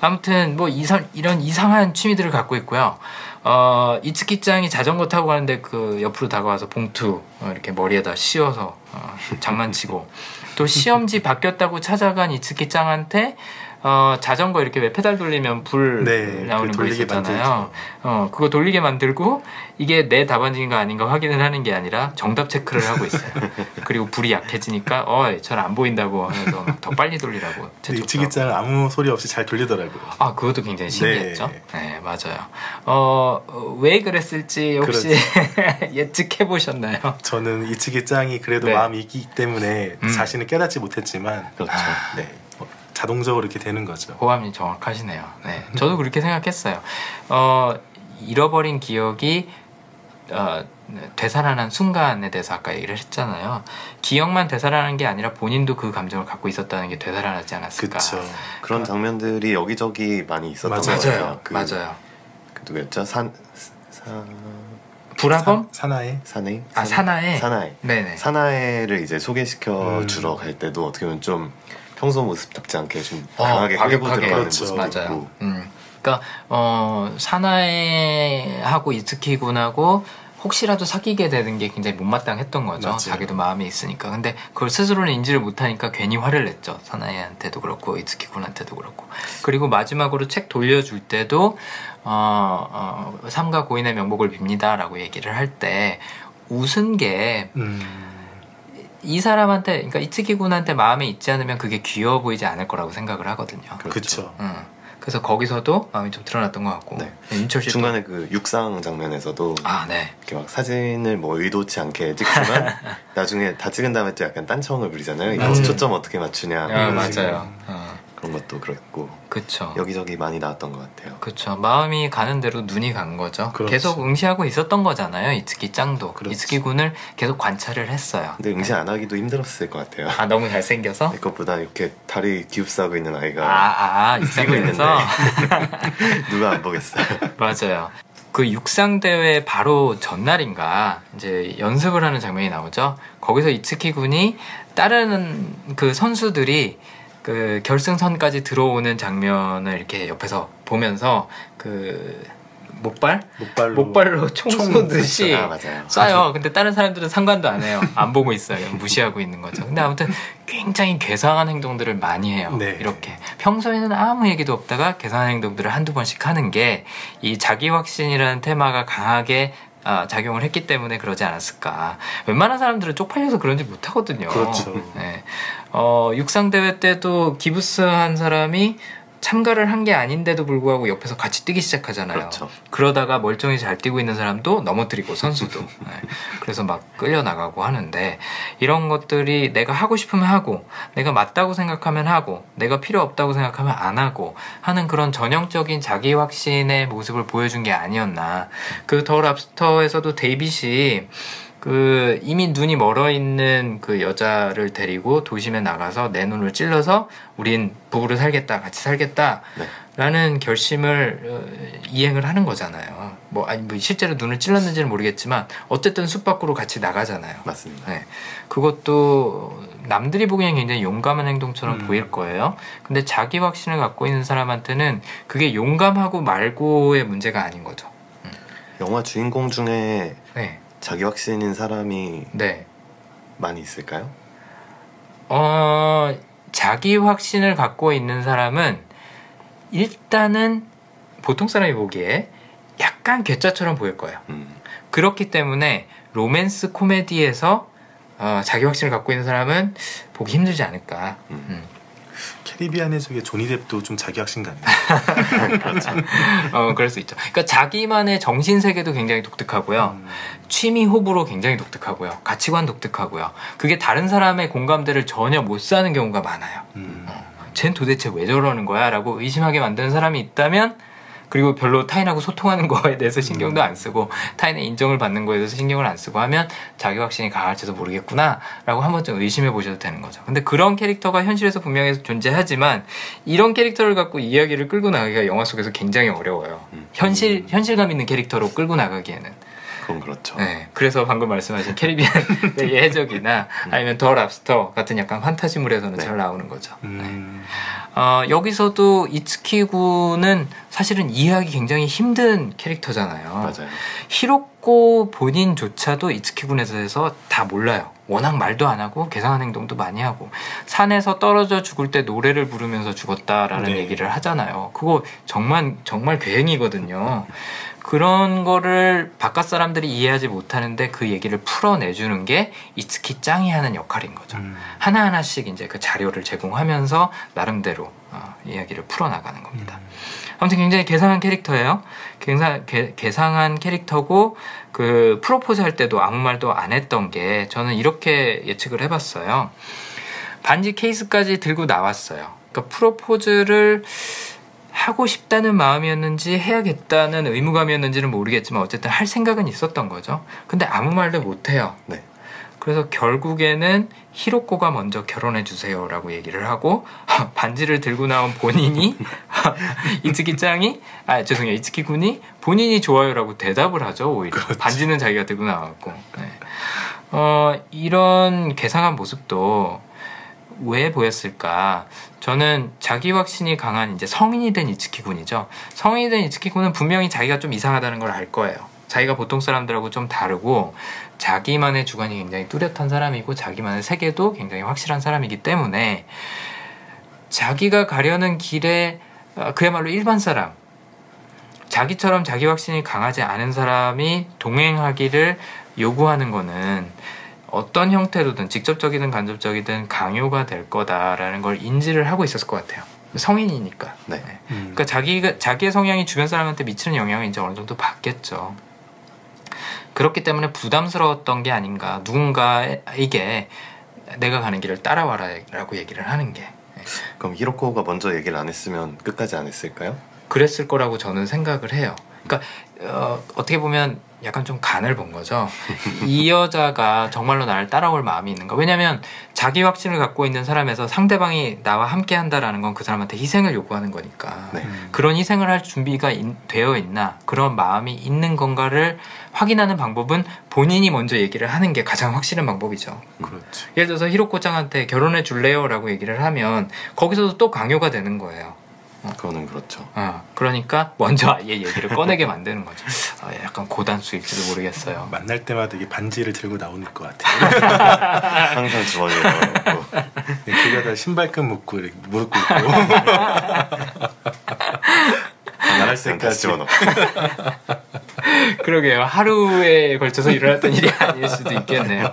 아무튼 뭐 이상 이런 이상한 취미들을 갖고 있고요. 어, 이츠키짱이 자전거 타고 가는데 그 옆으로 다가와서 봉투 어, 이렇게 머리에다 씌워서 어, 장난치고 또 시험지 바뀌었다고 찾아간 이츠키짱한테 어, 자전거 이렇게 왜 페달 돌리면 불 네, 나오는 그거 있었잖아요. 만들죠. 어, 그거 돌리게 만들고 이게 내 답안지인가 아닌가 확인을 하는 게 아니라 정답 체크를 하고 있어요. 그리고 불이 약해지니까 어, 잘안 보인다고 하면서 막더 빨리 돌리라고. 이치기장은 아무 소리 없이 잘 돌리더라고요. 아, 그것도 굉장히 신기했죠. 네, 네. 맞아요. 어, 어, 왜 그랬을지 혹시 예측해 보셨나요? 저는 이치기장이 그래도 네. 마음이 있기 때문에 음. 자신을 깨닫지 못했지만 그렇죠. 아. 네, 뭐 자동적으로 이렇게 되는 거죠. 호감이 정확하시네요. 네, 저도 그렇게 생각했어요. 어, 잃어버린 기억이 어, 되살아난 순간에 대해서 아까 얘기를 했잖아요. 기억만 되살아나는 게 아니라 본인도 그 감정을 갖고 있었다는 게 되살아나지 않았을까. 그쵸. 그런 장면들이 여기저기 많이 있었던 맞아요. 것 같아요. 맞아요. 그, 맞아요. 그 누구였죠? 산, 사, 불화범? 사나이 사나이? 아, 사나에? 사나이. 네네. 사나이를 이제 소개시켜 음. 주러 갈 때도 어떻게 보면 좀 평소 모습 답지 않게 좀 어, 강하게 끌고 과격하게. 들어가는 그렇죠. 모습도 맞아요. 있고 음. 그러니까 어, 사나이하고 이츠키군하고 혹시라도 사귀게 되는 게 굉장히 못마땅했던 거죠. 맞아요. 자기도 마음이 있으니까. 근데 그걸 스스로는 인지를 못하니까 괜히 화를 냈죠. 사나이한테도 그렇고 이츠키 군한테도 그렇고. 그리고 마지막으로 책 돌려줄 때도 어, 어, 삼가 고인의 명복을 빕니다라고 얘기를 할 때 웃은 게 음, 이 사람한테, 그러니까 이츠키군한테 마음에 있지 않으면 그게 귀여워 보이지 않을 거라고 생각을 하거든요. 그렇죠. 음. 그래서 거기서도 마음이 좀 드러났던 것 같고 네. 윤철 씨 중간에 그 육상 장면에서도 아 네. 이렇게 막 사진을 뭐 의도치 않게 찍지만 나중에 다 찍은 다음에 또 약간 딴청을 부리잖아요. 이거 맞아요. 초점 어떻게 맞추냐 아, 음. 맞아요. 어, 그런 것도 그렇고 그쵸. 여기저기 많이 나왔던 것 같아요. 그쵸. 마음이 가는 대로 눈이 간 거죠. 그렇죠. 계속 응시하고 있었던 거잖아요. 이츠키 짱도. 그렇죠. 이츠키 군을 계속 관찰을 했어요. 근데 응시 안 하기도 힘들었을 것 같아요. 아 너무 잘생겨서? 그것보다 이렇게 다리 기흡싸고 있는 아이가 아, 아, 육상대회에서? 누가 안 보겠어요. 맞아요. 그 육상 대회 바로 전날인가 이제 연습을 하는 장면이 나오죠. 거기서 이츠키 군이 다른 그 선수들이 그 결승선까지 들어오는 장면을 이렇게 옆에서 보면서 그 목발? 목발로 목발로 총총 쏘듯이 아. 쏴요. 근데 다른 사람들은 상관도 안 해요. 안 보고 있어요. 무시하고 있는 거죠. 근데 아무튼 굉장히 괴상한 행동들을 많이 해요. 네. 이렇게 평소에는 아무 얘기도 없다가 괴상한 행동들을 한두 번씩 하는 게 이 자기 확신이라는 테마가 강하게 아, 작용을 했기 때문에 그러지 않았을까. 웬만한 사람들은 쪽팔려서 그런지 못하거든요. 그렇죠. 네. 어, 육상대회 때도 기부스 한 사람이 참가를 한 게 아닌데도 불구하고 옆에서 같이 뛰기 시작하잖아요. 그렇죠. 그러다가 멀쩡히 잘 뛰고 있는 사람도 넘어뜨리고 선수도 네. 그래서 막 끌려 나가고 하는데 이런 것들이 내가 하고 싶으면 하고 내가 맞다고 생각하면 하고 내가 필요 없다고 생각하면 안 하고 하는 그런 전형적인 자기 확신의 모습을 보여준 게 아니었나 그 더 랍스터에서도 데이빗이 그 이미 눈이 멀어 있는 그 여자를 데리고 도심에 나가서 내 눈을 찔러서 우린 부부로 살겠다 같이 살겠다 네. 라는 결심을 어, 이행을 하는 거잖아요. 뭐 아니 뭐 실제로 눈을 찔렀는지는 모르겠지만 어쨌든 숲 밖으로 같이 나가잖아요. 맞습니다. 네. 그것도 남들이 보기엔 굉장히 용감한 행동처럼 음. 보일 거예요. 근데 자기 확신을 갖고 있는 사람한테는 그게 용감하고 말고의 문제가 아닌 거죠. 영화 주인공 중에 네. 자기 확신인 사람이 네. 많이 있을까요? 어, 자기 확신을 갖고 있는 사람은 일단은 보통 사람이 보기에 약간 괴짜처럼 보일 거예요. 음, 그렇기 때문에 로맨스 코미디에서 어, 자기 확신을 갖고 있는 사람은 보기 힘들지 않을까. 음. 음. 캐리비안의 적의 조니 뎁도 좀 자기 확신 같네요. 그렇죠. 어, 그럴 수 있죠. 그러니까 자기만의 정신 세계도 굉장히 독특하고요. 음. 취미 호불호 굉장히 독특하고요. 가치관 독특하고요. 그게 다른 사람의 공감대를 전혀 못 사는 경우가 많아요. 음. 쟨 도대체 왜 저러는 거야? 라고 의심하게 만드는 사람이 있다면 그리고 별로 타인하고 소통하는 거에 대해서 신경도 안 쓰고 타인의 인정을 받는 거에 대해서 신경을 안 쓰고 하면 자기 확신이 강할지도 모르겠구나 라고 한 번쯤 의심해 보셔도 되는 거죠. 근데 그런 캐릭터가 현실에서 분명히 존재하지만 이런 캐릭터를 갖고 이야기를 끌고 나가기가 영화 속에서 굉장히 어려워요. 음. 현실, 현실감 있는 캐릭터로 끌고 나가기에는. 그건 그렇죠. 네, 그래서 방금 말씀하신 캐리비안의 해적이나 아니면 더 랍스터 같은 약간 판타지물에서는 네. 잘 나오는 거죠. 네. 음. 어, 여기서도 이츠키구는 사실은 이해하기 굉장히 힘든 캐릭터잖아요. 맞아요. 히로코 본인조차도 이츠키군에서 해서 다 몰라요. 워낙 말도 안 하고 계상한 행동도 많이 하고 산에서 떨어져 죽을 때 노래를 부르면서 죽었다라는 네. 얘기를 하잖아요. 그거 정말 정말 괴행이거든요. 그런 거를 바깥 사람들이 이해하지 못하는데 그 얘기를 풀어내주는 게 이츠키 짱이 하는 역할인 거죠. 음. 하나하나씩 이제 그 자료를 제공하면서 나름대로 어, 이야기를 풀어나가는 겁니다. 아무튼 굉장히 개상한 캐릭터예요. 개상, 개, 개상한 캐릭터고 그 프로포즈 할 때도 아무 말도 안 했던 게 저는 이렇게 예측을 해봤어요. 반지 케이스까지 들고 나왔어요. 그러니까 프로포즈를 하고 싶다는 마음이었는지 해야겠다는 의무감이었는지는 모르겠지만 어쨌든 할 생각은 있었던 거죠. 근데 아무 말도 못 해요. 네. 그래서 결국에는 히로코가 먼저 결혼해 주세요라고 얘기를 하고 반지를 들고 나온 본인이 이츠키 짱이 아 죄송해요 이츠키 군이 본인이 좋아요라고 대답을 하죠 오히려 반지는 자기가 들고 나왔고 네. 어 이런 괴상한 모습도 왜 보였을까? 저는 자기 확신이 강한 이제 성인이 된 이츠키 군이죠. 성인이 된 이츠키 군은 분명히 자기가 좀 이상하다는 걸 알 거예요. 자기가 보통 사람들하고 좀 다르고 자기만의 주관이 굉장히 뚜렷한 사람이고 자기만의 세계도 굉장히 확실한 사람이기 때문에 자기가 가려는 길에 어, 그야말로 일반 사람 자기처럼 자기 확신이 강하지 않은 사람이 동행하기를 요구하는 거는 어떤 형태로든 직접적이든 간접적이든 강요가 될 거다라는 걸 인지를 하고 있었을 것 같아요. 성인이니까. 네. 음. 그러니까 자기가 자기의 성향이 주변 사람한테 미치는 영향이 이제 어느 정도 받겠죠. 그렇기 때문에 부담스러웠던 게 아닌가. 누군가에게 내가 가는 길을 따라와라라고 얘기를 하는 게 그럼 히로코가 먼저 얘기를 안 했으면 끝까지 안 했을까요? 그랬을 거라고 저는 생각을 해요. 그러니까 어, 어떻게 보면 약간 좀 간을 본 거죠. 이 여자가 정말로 나를 따라올 마음이 있는가? 왜냐하면 자기 확신을 갖고 있는 사람에서 상대방이 나와 함께 한다라는 건 그 사람한테 희생을 요구하는 거니까. 네. 음. 그런 희생을 할 준비가 인- 되어 있나 그런 마음이 있는 건가를 확인하는 방법은 본인이 먼저 얘기를 하는 게 가장 확실한 방법이죠. 그렇지. 예를 들어서 히로코짱한테 결혼해 줄래요 라고 얘기를 하면 거기서도 또 강요가 되는 거예요. 그거는 그렇죠. 어, 그러니까 먼저 아예 얘기를 꺼내게 만드는 거죠. 어, 약간 고단수일지도 모르겠어요. 만날 때마다 이게 반지를 들고 나오는 것 같아요. 항상 주머니에 넣어놓고 길가다 신발끈 묶고 이렇게 무릎 꿇고 나갈 때까지 집어넣고 그러게요. 하루에 걸쳐서 일어났던 일이 아닐 수도 있겠네요.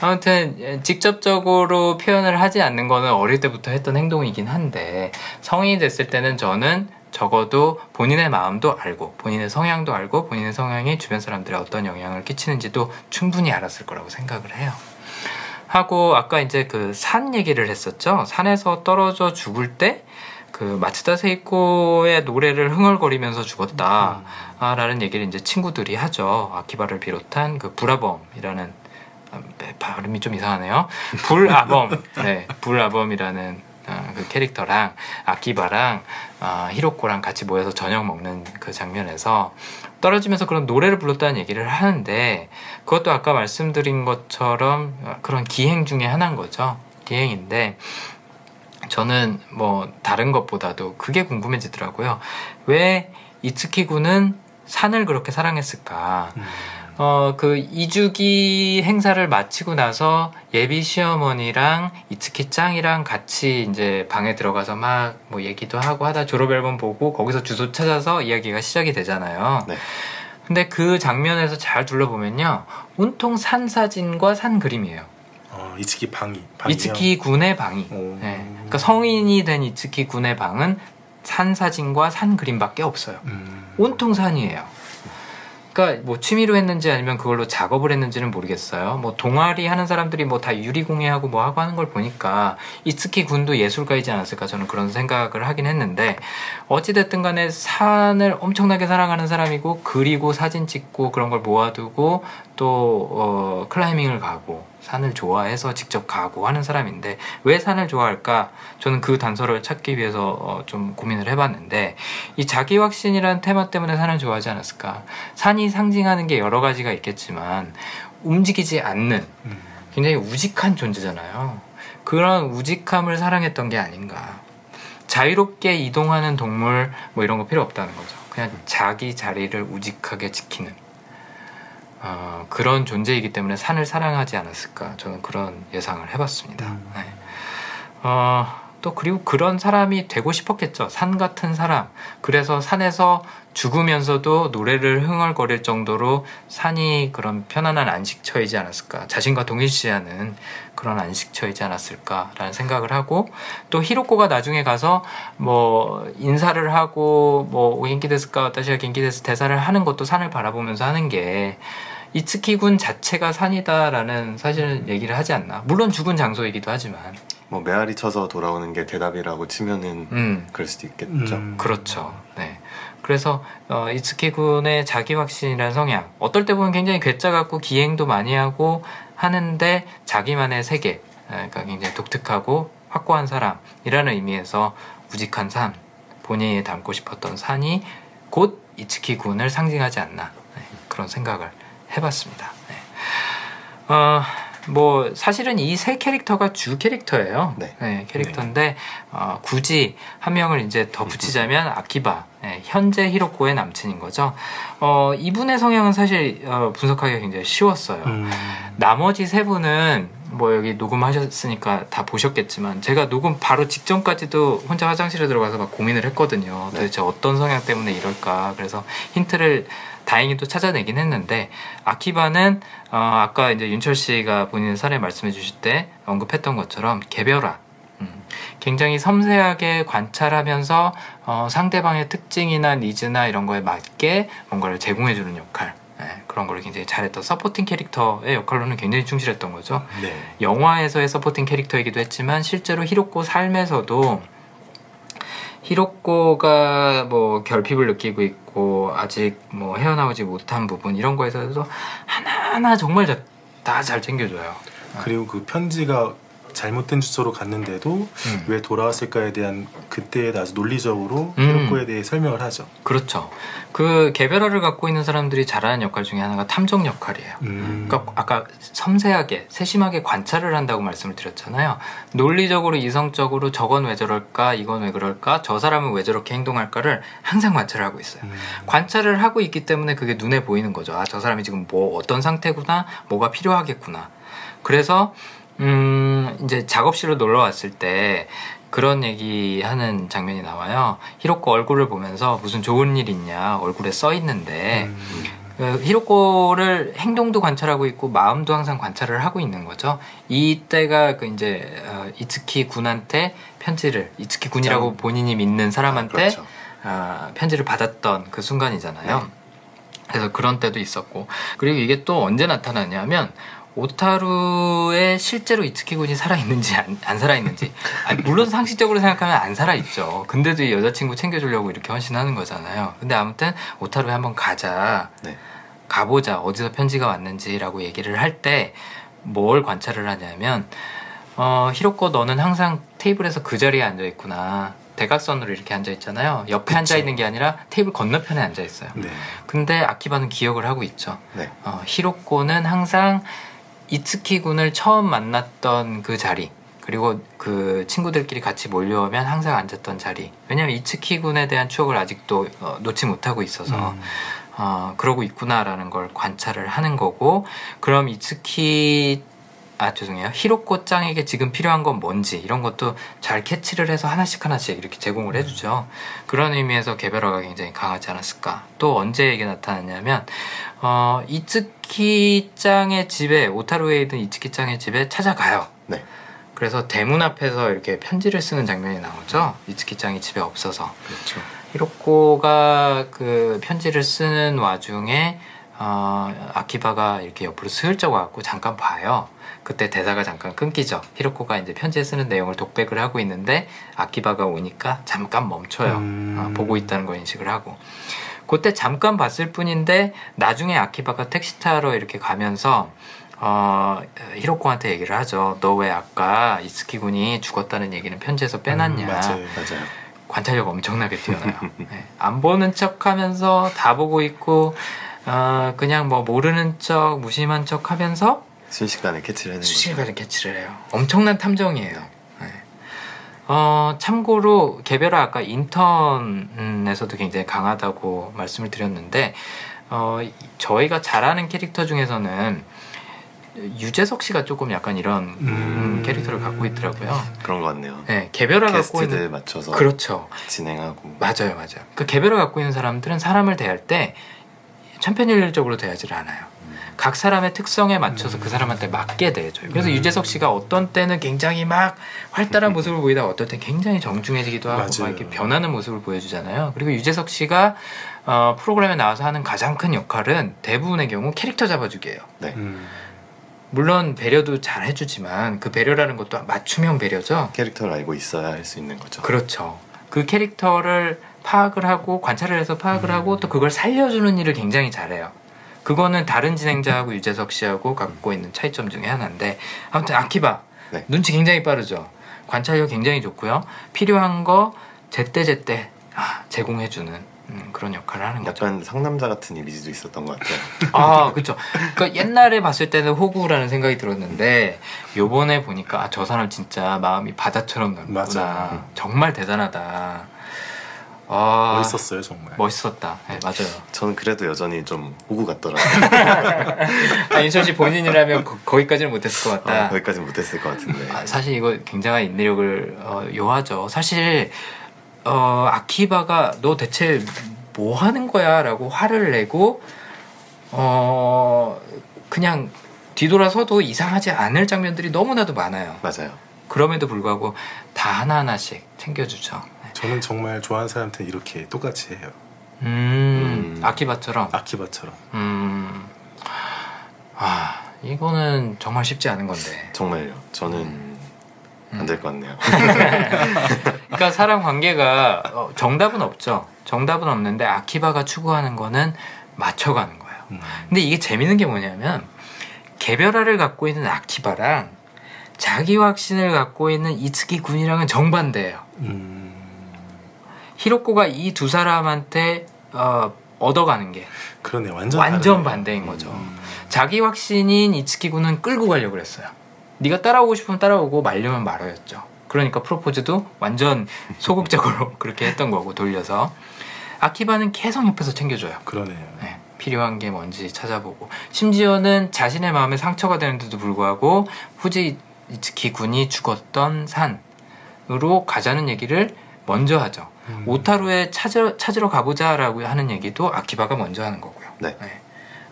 네. 아무튼 예, 직접적으로 표현을 하지 않는 거는 어릴 때부터 했던 행동이긴 한데 성인이 됐을 때는 저는 적어도 본인의 마음도 알고 본인의 성향도 알고 본인의 성향이 주변 사람들에 어떤 영향을 끼치는지도 충분히 알았을 거라고 생각을 해요. 하고 아까 이제 그 산 얘기를 했었죠. 산에서 떨어져 죽을 때 그 마츠다 세이코의 노래를 흥얼거리면서 죽었다라는 얘기를 이제 친구들이 하죠. 아키바를 비롯한 그 불아범이라는 아, 네, 발음이 좀 이상하네요. 불아범, 네, 불아범이라는 아, 그 캐릭터랑 아키바랑 아, 히로코랑 같이 모여서 저녁 먹는 그 장면에서 떨어지면서 그런 노래를 불렀다는 얘기를 하는데 그것도 아까 말씀드린 것처럼 그런 기행 중에 하나인 거죠. 기행인데 저는 뭐 다른 것보다도 그게 궁금해지더라고요. 왜 이츠키군은 산을 그렇게 사랑했을까? 음. 어, 그 이주기 행사를 마치고 나서 예비 시어머니랑 이츠키 짱이랑 같이 이제 방에 들어가서 막 뭐 얘기도 하고 하다 졸업 앨범 보고 거기서 주소 찾아서 이야기가 시작이 되잖아요. 네. 근데 그 장면에서 잘 둘러보면요. 온통 산 사진과 산 그림이에요. 어, 이츠키 방이. 방이요? 이츠키 군의 방이. 오. 네. 그러니까 성인이 된 이츠키 군의 방은 산 사진과 산 그림밖에 없어요. 음. 온통 산이에요. 그러니까 뭐 취미로 했는지 아니면 그걸로 작업을 했는지는 모르겠어요. 뭐 동아리 하는 사람들이 뭐 다 유리공예하고 뭐 하고 하는 걸 보니까 이츠키 군도 예술가이지 않았을까 저는 그런 생각을 하긴 했는데 어찌됐든 간에 산을 엄청나게 사랑하는 사람이고 그리고 사진 찍고 그런 걸 모아두고 또 어, 클라이밍을 가고 산을 좋아해서 직접 가고 하는 사람인데 왜 산을 좋아할까? 저는 그 단서를 찾기 위해서 어, 좀 고민을 해봤는데 이 자기 확신이라는 테마 때문에 산을 좋아하지 않았을까? 산이 상징하는 게 여러 가지가 있겠지만 움직이지 않는 음. 굉장히 우직한 존재잖아요. 그런 우직함을 사랑했던 게 아닌가. 자유롭게 이동하는 동물 뭐 이런 거 필요 없다는 거죠. 그냥 자기 자리를 우직하게 지키는 어, 그런 존재이기 때문에 산을 사랑하지 않았을까 저는 그런 예상을 해봤습니다. 음. 네. 어, 또 그리고 그런 사람이 되고 싶었겠죠. 산 같은 사람. 그래서 산에서 죽으면서도 노래를 흥얼거릴 정도로 산이 그런 편안한 안식처이지 않았을까. 자신과 동일시하는 그런 안식처이지 않았을까라는 생각을 하고 또 히로코가 나중에 가서 뭐 인사를 하고 뭐 오겐키 데스까 와타시가 겐키 데스 대사를 하는 것도 산을 바라보면서 하는 게 이츠키 군 자체가 산이다라는 사실은 얘기를 하지 않나. 물론 죽은 장소이기도 하지만. 뭐 메아리 쳐서 돌아오는 게 대답이라고 치면은 음. 그럴 수도 있겠죠. 음. 그렇죠. 네. 그래서 어, 이츠키 군의 자기 확신이라는 성향 어떨 때 보면 굉장히 괴짜 같고 기행도 많이 하고 하는데 자기만의 세계 그러니까 굉장히 독특하고 확고한 사람이라는 의미에서 우직한 삶 본인이 닮고 싶었던 산이 곧 이츠키 군을 상징하지 않나 네, 그런 생각을 해봤습니다. 네. 어, 뭐 사실은 이 세 캐릭터가 주 캐릭터예요. 네. 캐릭터인데 어, 굳이 한 명을 이제 더 붙이자면 아키바 네, 현재 히로코의 남친인 거죠. 어, 이분의 성향은 사실 어, 분석하기가 굉장히 쉬웠어요. 음. 나머지 세 분은 뭐 여기 녹음하셨으니까 다 보셨겠지만 제가 녹음 바로 직전까지도 혼자 화장실에 들어가서 막 고민을 했거든요. 네. 도대체 어떤 성향 때문에 이럴까. 그래서 힌트를 다행히 또 찾아내긴 했는데 아키바는 어, 아까 이제 윤철 씨가 본인 사례 말씀해 주실 때 언급했던 것처럼 개별화. 음, 굉장히 섬세하게 관찰하면서 어, 상대방의 특징이나 needs나 이런 거에 맞게 뭔가를 제공해 주는 역할. 예, 그런 걸 굉장히 잘했던 supporting 캐릭터의 역할로는 굉장히 충실했던 거죠. 네. 영화에서의 supporting 캐릭터이기도 했지만 실제로 히로코 삶에서도 히로코가 뭐 결핍을 느끼고 있고 아직 뭐 헤어나오지 못한 부분 이런 거에서도 하나하나 정말 다 잘 챙겨줘요. 그리고 그 편지가 잘못된 주소로 갔는데도 음. 왜 돌아왔을까에 대한 그때에 아주 논리적으로 음. 히로코에 대해 설명을 하죠. 그렇죠. 그 개별화를 갖고 있는 사람들이 잘하는 역할 중에 하나가 탐정 역할이에요. 음. 그러니까 아까 섬세하게 세심하게 관찰을 한다고 말씀을 드렸잖아요. 논리적으로 이성적으로 저건 왜 저럴까 이건 왜 그럴까 저 사람은 왜 저렇게 행동할까를 항상 관찰을 하고 있어요. 음. 관찰을 하고 있기 때문에 그게 눈에 보이는 거죠. 아 저 사람이 지금 뭐 어떤 상태구나 뭐가 필요하겠구나. 그래서 음 이제 작업실로 놀러 왔을 때 그런 얘기 하는 장면이 나와요. 히로코 얼굴을 보면서 무슨 좋은 일 있냐 얼굴에 써 있는데 음. 그 히로코를 행동도 관찰하고 있고 마음도 항상 관찰을 하고 있는 거죠. 이때가 그 이제 어, 이츠키 군한테 편지를 이츠키 군이라고 짱. 본인이 믿는 사람한테 그렇죠. 아, 편지를 받았던 그 순간이잖아요. 그래서 그런 때도 있었고 그리고 이게 또 언제 나타나냐면 오타루에 실제로 이츠키 군이 살아있는지 안, 안 살아있는지. 아니, 물론 상식적으로 생각하면 안 살아있죠. 근데도 이 여자친구 챙겨주려고 이렇게 헌신하는 거잖아요. 근데 아무튼 오타루에 한번 가자. 네. 가보자. 어디서 편지가 왔는지라고 얘기를 할 때 뭘 관찰을 하냐면 어, 히로코 너는 항상 테이블에서 그 자리에 앉아 있구나. 대각선으로 이렇게 앉아 있잖아요. 옆에. 앉아 있는 게 아니라 테이블 건너편에 앉아 있어요. 네. 근데 아키바는 기억을 하고 있죠. 네. 어, 히로코는 항상 이츠키 군을 처음 만났던 그 자리 그리고 그 친구들끼리 같이 몰려오면 항상 앉았던 자리 왜냐면 이츠키 군에 대한 추억을 아직도 어, 놓지 못하고 있어서 음. 어, 그러고 있구나라는 걸 관찰을 하는 거고 그럼 이츠키 아 죄송해요. 히로코 짱에게 지금 필요한 건 뭔지 이런 것도 잘 캐치를 해서 하나씩 하나씩 이렇게 제공을 해주죠. 그런 의미에서 개별화가 굉장히 강하지 않았을까? 또 언제 이게 나타났냐면 어 이츠키 짱의 집에 오타루에 있는 이츠키 짱의 집에 찾아가요. 네. 그래서 대문 앞에서 이렇게 편지를 쓰는 장면이 나오죠. 이츠키 짱이 집에 없어서. 그렇죠. 히로코가 그 편지를 쓰는 와중에 어, 아키바가 이렇게 옆으로 슬쩍 와갖고 잠깐 봐요. 그때 대사가 잠깐 끊기죠. 히로코가 이제 편지에 쓰는 내용을 독백을 하고 있는데 아키바가 오니까 잠깐 멈춰요. 음. 어, 보고 있다는 걸 인식을 하고. 그때 잠깐 봤을 뿐인데 나중에 아키바가 택시 타러 이렇게 가면서 어, 히로코한테 얘기를 하죠. 너 왜 아까 이스키 군이 죽었다는 얘기는 편지에서 빼놨냐. 음, 맞아요. 맞아요. 관찰력 엄청나게 뛰어나요. 네. 안 보는 척 하면서 다 보고 있고, 어, 그냥 뭐 모르는 척, 무심한 척 하면서 순식간에 캐치를 거죠. 수시간에 캐치를 해요. 엄청난 탐정이에요. 네. 어, 참고로 개별화 아까 인턴에서도 굉장히 강하다고 말씀을 드렸는데, 어, 이- 저희가 잘 아는 캐릭터 중에서는 유재석 씨가 조금 약간 이런 음. 캐릭터를 갖고 있더라고요. 그런 것 같네요. 네, 개별화 갖고 게스트들 있는 맞춰서 그렇죠. 진행하고 맞아요, 맞아요. 그 개별화 갖고 있는 사람들은 사람을 대할 때 천편일률적으로 대하지를 않아요. 각 사람의 특성에 맞춰서 그 사람한테 맞게 대해줘요. 그래서 음. 유재석 씨가 어떤 때는 굉장히 막 활달한 모습을 보이다가 어떨 때 굉장히 정중해지기도 하고 막 맞아요. 이렇게 변하는 모습을 보여주잖아요. 그리고 유재석 씨가 어, 프로그램에 나와서 하는 가장 큰 역할은 대부분의 경우 캐릭터 잡아주기예요. 네. 음. 물론 배려도 잘 해주지만 그 배려라는 것도 맞춤형 배려죠. 캐릭터를 알고 있어야 할 수 있는 거죠. 그렇죠. 그 캐릭터를 파악을 하고 관찰을 해서 파악을 음. 하고 또 그걸 살려주는 일을 굉장히 잘해요. 그거는 다른 진행자하고 유재석 씨하고 갖고 있는 차이점 중에 하나인데 아무튼 아키바 네. 눈치 굉장히 빠르죠. 관찰력 굉장히 좋고요. 필요한 거 제때 제때 아, 제공해주는 음, 그런 역할을 하는 거죠. 약간 상남자 같은 이미지도 있었던 것 같아요. 아, 그렇죠. 그러니까 옛날에 봤을 때는 호구라는 생각이 들었는데 요번에 보니까 아, 저 사람 진짜 마음이 바다처럼 넓구나. 맞아요. 정말 대단하다. 아, 멋있었어요 정말. 멋있었다. 네, 맞아요. 저는 그래도 여전히 좀 호구 같더라고요. 아, 윤철 씨 본인이라면 거, 거기까지는 못했을 것 어, 같다. 거기까지는 못했을 것 같은데. 아, 사실 이거 굉장한 인내력을 어, 요하죠. 사실 어, 아키바가 너 대체 뭐 하는 거야라고 화를 내고 어 그냥 뒤돌아서도 이상하지 않을 장면들이 너무나도 많아요. 맞아요. 그럼에도 불구하고 다 하나 하나씩 챙겨주죠. 저는 정말 좋아하는 사람한테 이렇게 똑같이 해요. 음, 음. 아키바처럼. 아키바처럼. 음, 아 이거는 정말 쉽지 않은 건데. 정말요. 저는 음. 안될 것 같네요. 그러니까 사람 관계가 어, 정답은 없죠. 정답은 없는데 아키바가 추구하는 거는 맞춰가는 거예요. 음. 근데 이게 재밌는 게 뭐냐면 개별화를 갖고 있는 아키바랑 자기 확신을 갖고 있는 이츠키 군이랑은 정반대예요. 음. 히로코가 이 두 사람한테 어, 얻어가는 게 그러네 완전 완전. 반대인 거죠. 음. 자기 확신인 이츠키 군은 끌고 가려고 그랬어요. 네가 따라오고 싶으면 따라오고 말려면 말아였죠. 그러니까 프로포즈도 완전 소극적으로 그렇게 했던 거고 돌려서 아키바는 계속 옆에서 챙겨줘요. 그러네요. 네, 필요한 게 뭔지 찾아보고 심지어는 자신의 마음에 상처가 되는데도 불구하고 후지 이츠키 군이 죽었던 산으로 가자는 얘기를 먼저 하죠. 음. 오타루에 찾으러, 찾으러 가보자라고 하는 얘기도 아키바가 먼저 하는 거고요. 네.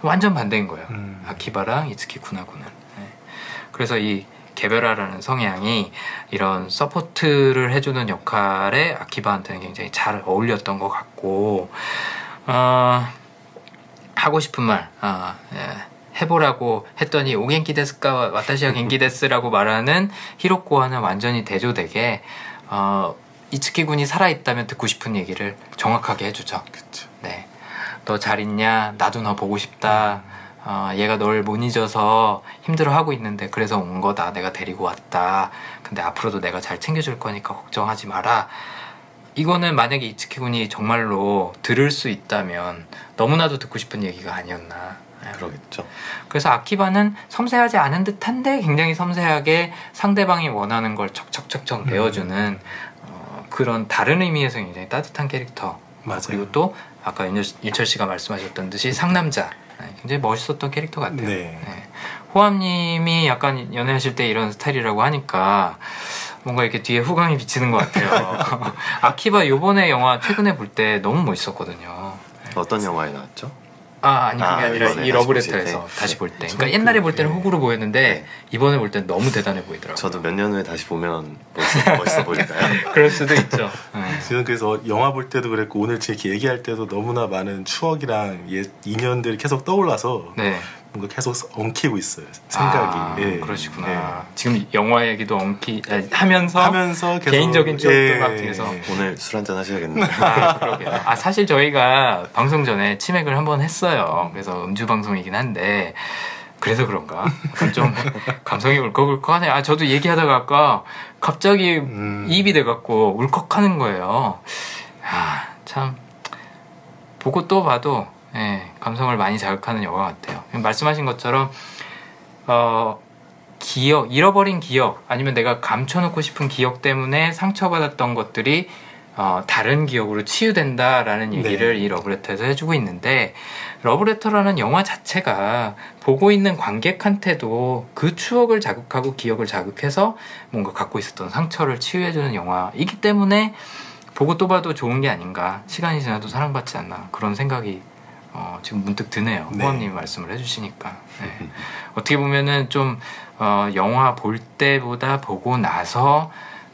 완전 반대인 거예요. 음. 아키바랑 이츠키 군하고는. 네. 그래서 이 개별화라는 성향이 이런 support를 해주는 역할에 아키바한테는 굉장히 잘 어울렸던 것 같고 어, 하고 싶은 말 아, 예, 해보라고 했더니 오겐키 데스까 와타시와 겐키 데스라고 말하는 히로코와는 완전히 대조되게 어, 이츠키 군이 살아있다면 듣고 싶은 얘기를 정확하게 해주죠. 그쵸. 네. 너 잘 있냐? 나도 너 보고 싶다. 어, 얘가 널 못 잊어서 힘들어하고 있는데 그래서 온 거다. 내가 데리고 왔다. 근데 앞으로도 내가 잘 챙겨줄 거니까 걱정하지 마라. 이거는 만약에 이츠키 군이 정말로 들을 수 있다면 너무나도 듣고 싶은 얘기가 아니었나. 네. 그러겠죠. 그래서 아키바는 섬세하지 않은 듯한데 굉장히 섬세하게 상대방이 원하는 걸 척척척척 내어주는 어, 그런 다른 의미에서 굉장히 따뜻한 캐릭터. 맞아요. 그리고 또 아까 윤철, 씨가 말씀하셨던 듯이 상남자 네, 굉장히 멋있었던 캐릭터 같아요. 네. 호암님이 약간 연애하실 때 이런 스타일이라고 하니까 뭔가 이렇게 뒤에 후광이 비치는 것 같아요. 아키바 요번에 영화 최근에 볼 때 너무 멋있었거든요. 어떤 영화에 나왔죠? 아 아니 그게 아, 아, 니라 이번에 이 다시 러브레터에서. 다시 볼 때. 네. 그러니까 옛날에 볼 때는 네. 호구로 보였는데 네. 이번에 볼 때는 너무 대단해 보이더라고요. 저도 몇 년 후에 다시 보면 멋있어, 멋있어 보일까요? 그럴 수도 있죠. 네. 지금 그래서 영화 볼 때도 그랬고 오늘 이렇게 얘기할 때도 너무나 많은 추억이랑 옛 인연들이 계속 떠올라서 네. 뭔가 계속 엉키고 있어요 생각이. 아, 예. 그러시구나. 예. 지금 영화 얘기도 엉키 아, 하면서, 하면서 계속 개인적인 예. 막 뒤에서. 오늘 술 한잔 하셔야겠네요. 아, 그러게요. 아, 사실 저희가 방송 전에 치맥을 한번 했어요. 그래서 음주 방송이긴 한데, 그래서 그런가? 좀 감성이 울컥울컥하네. 아, 저도 얘기하다가 아까 갑자기 음. 입이 돼갖고 울컥하는 거예요. 아, 참. 보고 또 봐도, 예, 감성을 많이 자극하는 영화 같아요. 말씀하신 것처럼, 어, 기억, 잃어버린 기억, 아니면 내가 감춰놓고 싶은 기억 때문에 상처받았던 것들이 어, 다른 기억으로 치유된다라는 네. 얘기를 이 러브레터에서 해주고 있는데, 러브레터라는 영화 자체가 보고 있는 관객한테도 그 추억을 자극하고 기억을 자극해서 뭔가 갖고 있었던 상처를 치유해주는 영화이기 때문에 보고 또 봐도 좋은 게 아닌가. 시간이 지나도 사랑받지 않나. 그런 생각이 어, 지금 문득 드네요. 네. 호암님 말씀을 해주시니까. 네. 어떻게 보면은 좀 어, 영화 볼 때보다 보고 나서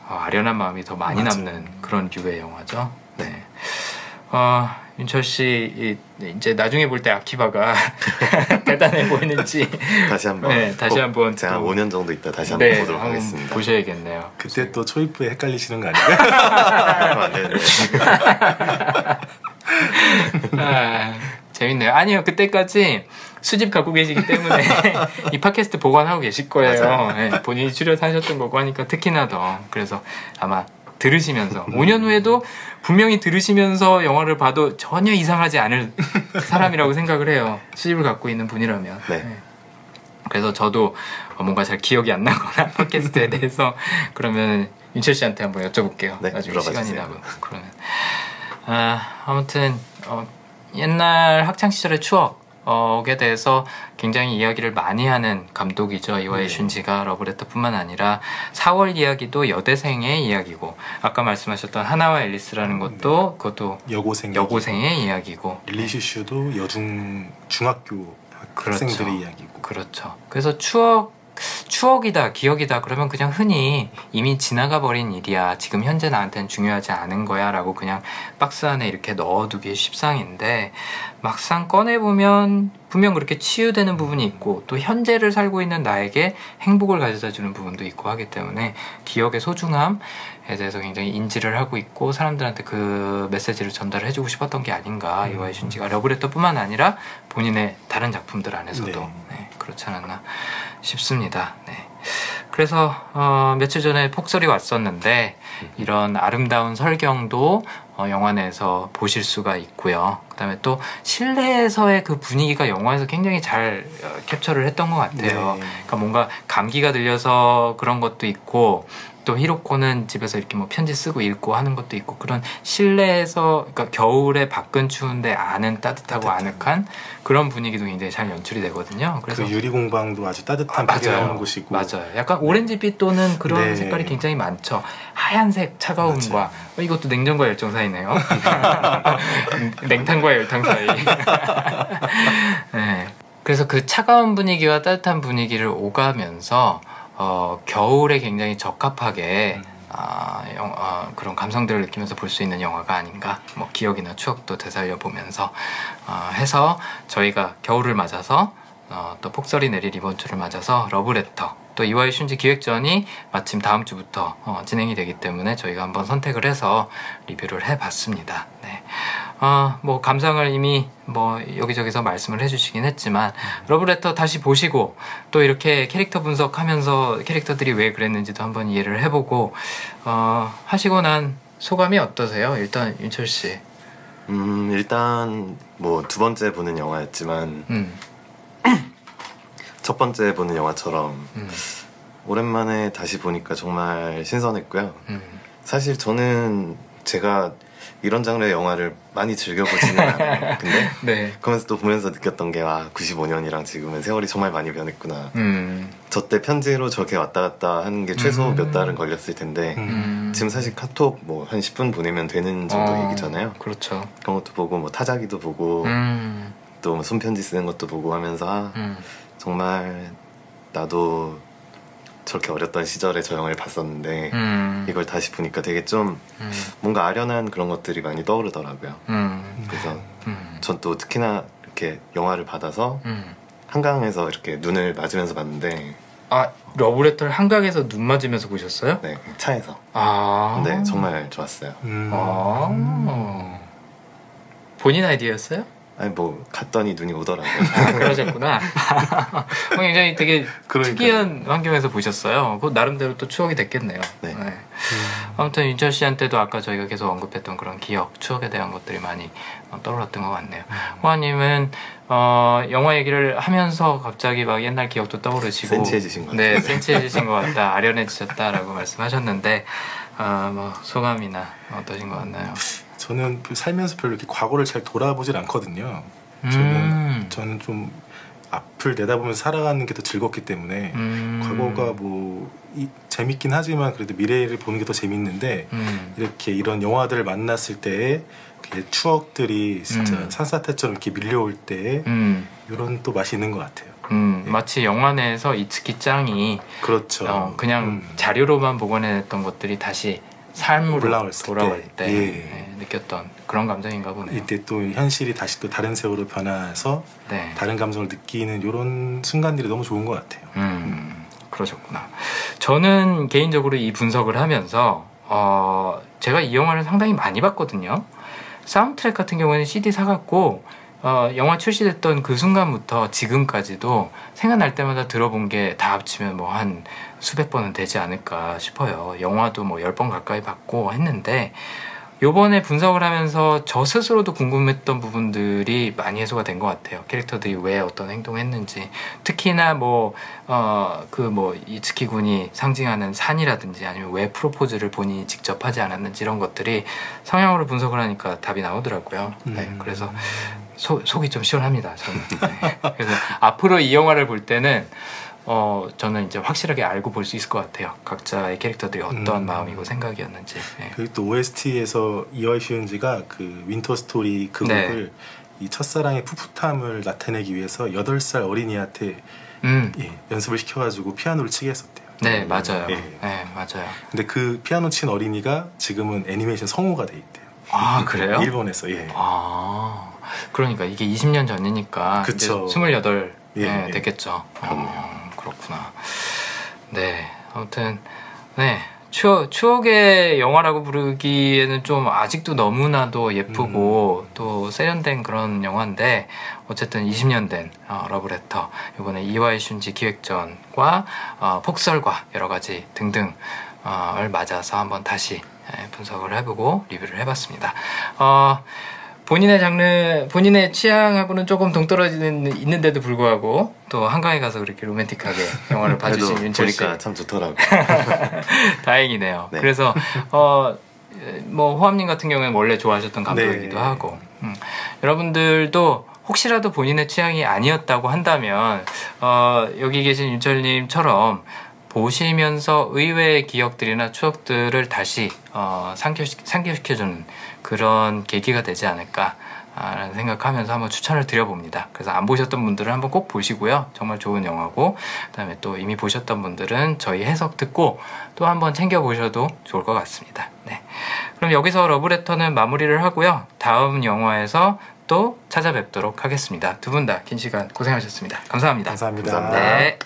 어, 아련한 마음이 더 많이 맞아요. 남는 그런 류의 영화죠. 네. 어, 윤철 씨 이- 이제 나중에 볼 때 아키바가 대단해 보이는지 다시 한번. 네, 다시 꼭 한번 제가 또- 5년 정도 있다 다시 한번 네, 보도록 한번 하겠습니다. 보셔야겠네요. 그때 또 초입부에 헷갈리시는 거 아닌가요? 그러면 안 되는데. 아, 재밌네요. 아니요, 그때까지 수집 갖고 계시기 때문에 이 팟캐스트 보관하고 계실 거예요. 네, 본인이 출연하셨던 거고 하니까 특히나 더. 그래서 아마 들으시면서 5년 후에도 분명히 들으시면서 영화를 봐도 전혀 이상하지 않을 사람이라고 생각을 해요. 수집을 갖고 있는 분이라면. 네. 그래서 저도 뭔가 잘 기억이 안 나거나 팟캐스트에 대해서 그러면 윤철 씨한테 한번 여쭤볼게요. 네, 나중에 시간이. 나면 그러면 아, 아무튼 어, 옛날 학창 시절의 추억에 대해서 굉장히 이야기를 많이 하는 감독이죠 이와이 네. 슌지가 러브레터뿐만 아니라 4월 이야기도 여대생의 이야기고 아까 말씀하셨던 하나와 앨리스라는 것도 그것도 여고생 여고생의 이야기고 릴리슈슈도 여중 중학교 그렇죠. 학생들의 이야기고 그렇죠. 그래서 추억 추억이다, 기억이다 그러면 그냥 흔히 이미 지나가 버린 일이야. 지금 현재 나한테는 중요하지 않은 거야 라고 그냥 박스 안에 이렇게 넣어두기 십상인데 막상 꺼내 보면 분명 그렇게 치유되는 부분이 있고 또 현재를 살고 있는 나에게 행복을 가져다 주는 부분도 있고 하기 때문에 기억의 소중함 에 대해서 굉장히 인지를 하고 있고 사람들한테 그 메시지를 전달을 해주고 싶었던 게 아닌가 음. 이와이 슌지가 러브레터뿐만 아니라 본인의 다른 작품들 안에서도 네. 네, 그렇지 않았나 싶습니다. 네. 그래서 어, 며칠 전에 폭설이 왔었는데 이런 아름다운 설경도 어, 영화 내에서 보실 수가 있고요. 그다음에 또 실내에서의 그 분위기가 영화에서 굉장히 잘 어, 캡처를 했던 것 같아요. 네. 그러니까 뭔가 감기가 들려서 그런 것도 있고 또 히로코는 집에서 이렇게 뭐 편지 쓰고 읽고 하는 것도 있고 그런 실내에서 그러니까 겨울에 밖은 추운데 안은 따뜻하고. 아늑한 그런 분위기도 굉장히 잘 연출이 되거든요. 그래서 그 유리 공방도 아주 따뜻한 아, 맞아요. 곳이고 맞아요. 약간 오렌지빛 또는 그런 네. 색깔이 굉장히 많죠. 하얀색 차가움과. 어, 이것도 냉정과 열정 사이네요. 냉탕과 열탕 사이. 네. 그래서 그 차가운 분위기와 따뜻한 분위기를 오가면서 어, 겨울에 굉장히 적합하게 음. 아, 영- 아, 그런 감성들을 느끼면서 볼 수 있는 영화가 아닌가 뭐 기억이나 추억도 되살려 보면서 어, 해서 저희가 겨울을 맞아서 어, 또 폭설이 내릴 이번 주를 맞아서 러브레터 또 이와이 슌지 기획전이 마침 다음 주부터 어, 진행이 되기 때문에 저희가 한번 선택을 해서 리뷰를 해봤습니다. 네. 어, 뭐 감상을 이미 뭐 여기저기서 말씀을 해주시긴 했지만 러브레터 다시 보시고 또 이렇게 캐릭터 분석하면서 캐릭터들이 왜 그랬는지도 한번 이해를 해보고 어, 하시고 난 소감이 어떠세요? 일단 윤철 씨. 음 일단 뭐 두 번째 보는 영화였지만 음, 첫 번째 보는 영화처럼 음, 오랜만에 다시 보니까 정말 신선했고요. 음, 사실 저는 제가 이런 장르의 영화를 많이 즐겨보지는 않아요. 근데 네. 그러면서 또 보면서 느꼈던 게 와 95년이랑 지금은 세월이 정말 많이 변했구나. 음. 저때 편지로 저렇게 왔다 갔다 하는 게 최소 음. 몇 달은 걸렸을 텐데 음. 지금 사실 카톡 뭐 한 10분 보내면 되는 정도 어, 얘기잖아요. 그렇죠. 그런 것도 보고 뭐 타자기도 보고 음. 또뭐 손편지 쓰는 것도 보고 하면서 아, 음. 정말 나도 저렇게 어렸던 시절에 저 영화를 봤었는데 음. 이걸 다시 보니까 되게 좀 음. 뭔가 아련한 그런 것들이 많이 떠오르더라고요. 음. 그래서 음. 전또 특히나 이렇게 영화를 받아서 음. 한강에서 이렇게 눈을 맞으면서 봤는데 아 러브레터를 한강에서 눈 맞으면서 보셨어요? 네, 차에서 아. 네 정말 좋았어요. 음. 아. 본인 아이디어였어요? 아니 뭐 갔더니 눈이 오더라고요. 아, 그러셨구나. 어, 굉장히 되게 그러니까요. 특이한 환경에서 보셨어요. 그 나름대로 또 추억이 됐겠네요. 네. 아무튼 윤철 씨한테도 아까 저희가 계속 언급했던 그런 기억, 추억에 대한 것들이 많이 어, 떠올랐던 것 같네요. 호아님은 어, 영화 얘기를 하면서 갑자기 막 옛날 기억도 떠오르시고 센치해지신 것 네, 같아요. 센치해지신 것 같다, 아련해지셨다라고 말씀하셨는데 아, 뭐 소감이나 어떠신 것 같나요? 저는 살면서 별로 이렇게 과거를 잘 돌아보질 않거든요. 음. 저는 저는 좀 앞을 내다보면서 살아가는 게 더 즐겁기 때문에 음. 과거가 뭐 이- 재밌긴 하지만 그래도 미래를 보는 게 더 재밌는데 음. 이렇게 이런 영화들을 만났을 때의 그 추억들이 진짜 음. 산사태처럼 이렇게 밀려올 때 음. 이런 또 맛이 있는 것 같아요. 음, 예. 마치 영화 내에서 이츠키 짱이 그렇죠. 어, 그냥 음. 자료로만 복원해냈던 것들이 다시 삶으로 올라왔을 돌아올 때, 때, 예. 네, 느꼈던 그런 감정인가 보네요. 이때 또 현실이 다시 또 다른 세월로 변화해서 네. 다른 감정을 느끼는 이런 순간들이 너무 좋은 것 같아요. 음, 그러셨구나. 저는 개인적으로 이 분석을 하면서 어, 제가 이 영화를 상당히 많이 봤거든요. 사운드트랙 같은 경우에는 CD 사갖고 어, 영화 출시됐던 그 순간부터 지금까지도 생각날 때마다 들어본 게 다 합치면 뭐한 수백 번은 되지 않을까 싶어요. 영화도 뭐 열 번 가까이 봤고 했는데 요번에 분석을 하면서 저 스스로도 궁금했던 부분들이 많이 해소가 된 것 같아요. 캐릭터들이 왜 어떤 행동을 했는지. 특히나 뭐, 어, 그 뭐, 이츠키 군이 상징하는 산이라든지 아니면 왜 프로포즈를 본인이 직접 하지 않았는지 이런 것들이 성향으로 분석을 하니까 답이 나오더라고요. 네, 음. 그래서 속, 속이 좀 시원합니다. 저는. 네. 그래서 앞으로 이 영화를 볼 때는 어, 저는 이제 확실하게 알고 볼 수 있을 것 같아요. 각자의 캐릭터들이 어떤 음. 마음이고 생각이었는지. 네. 그리고 또 OST에서 이와이 슌지가 그 Winter Story 그 네. 곡을 이 첫사랑의 풋풋함을 나타내기 위해서 8살 어린이한테 음. 예, 연습을 시켜가지고 피아노를 치게 했었대요. 네, 맞아요. 예. 네, 맞아요. 근데 그 피아노 친 어린이가 지금은 애니메이션 성우가 돼 있대요. 아, 그래요? 일본에서 예. 아, 그러니까 이게 20년 전이니까 그쵸. 이제 28 예, 네, 예. 됐겠죠. 그럼요. 어, 그렇구나. 네, 아무튼 네 추억 추억의 영화라고 부르기에는 좀 아직도 너무나도 예쁘고 또 세련된 그런 영화인데 어쨌든 20년 된 어, 러브레터 이번에 이와이 슌지 기획전과 어, 폭설과 여러 가지 등등을 맞아서 한번 다시 예, 분석을 해보고 리뷰를 해봤습니다. 어, 본인의 장르, 본인의 취향하고는 조금 동떨어지는 있는데도 불구하고 또 한강에 가서 그렇게 로맨틱하게 영화를 봐주신 윤철 씨 보니까 참 좋더라고요. 다행이네요. 네. 그래서 어. 뭐 호암님 같은 경우는 원래 좋아하셨던 감독이기도 네. 하고 음. 여러분들도 혹시라도 본인의 취향이 아니었다고 한다면 어, 여기 계신 윤철님처럼 보시면서 의외의 기억들이나 추억들을 다시 어, 상기시, 상기시켜주는 그런 계기가 되지 않을까 라는 생각하면서 한번 추천을 드려봅니다. 그래서 안 보셨던 분들은 한번 꼭 보시고요. 정말 좋은 영화고 그다음에 또 이미 보셨던 분들은 저희 해석 듣고 또 한번 챙겨 보셔도 좋을 것 같습니다. 네. 그럼 여기서 러브레터는 마무리를 하고요. 다음 영화에서 또 찾아뵙도록 하겠습니다. 두 분 다 긴 시간 고생하셨습니다. 감사합니다. 감사합니다. 감사합니다. 네.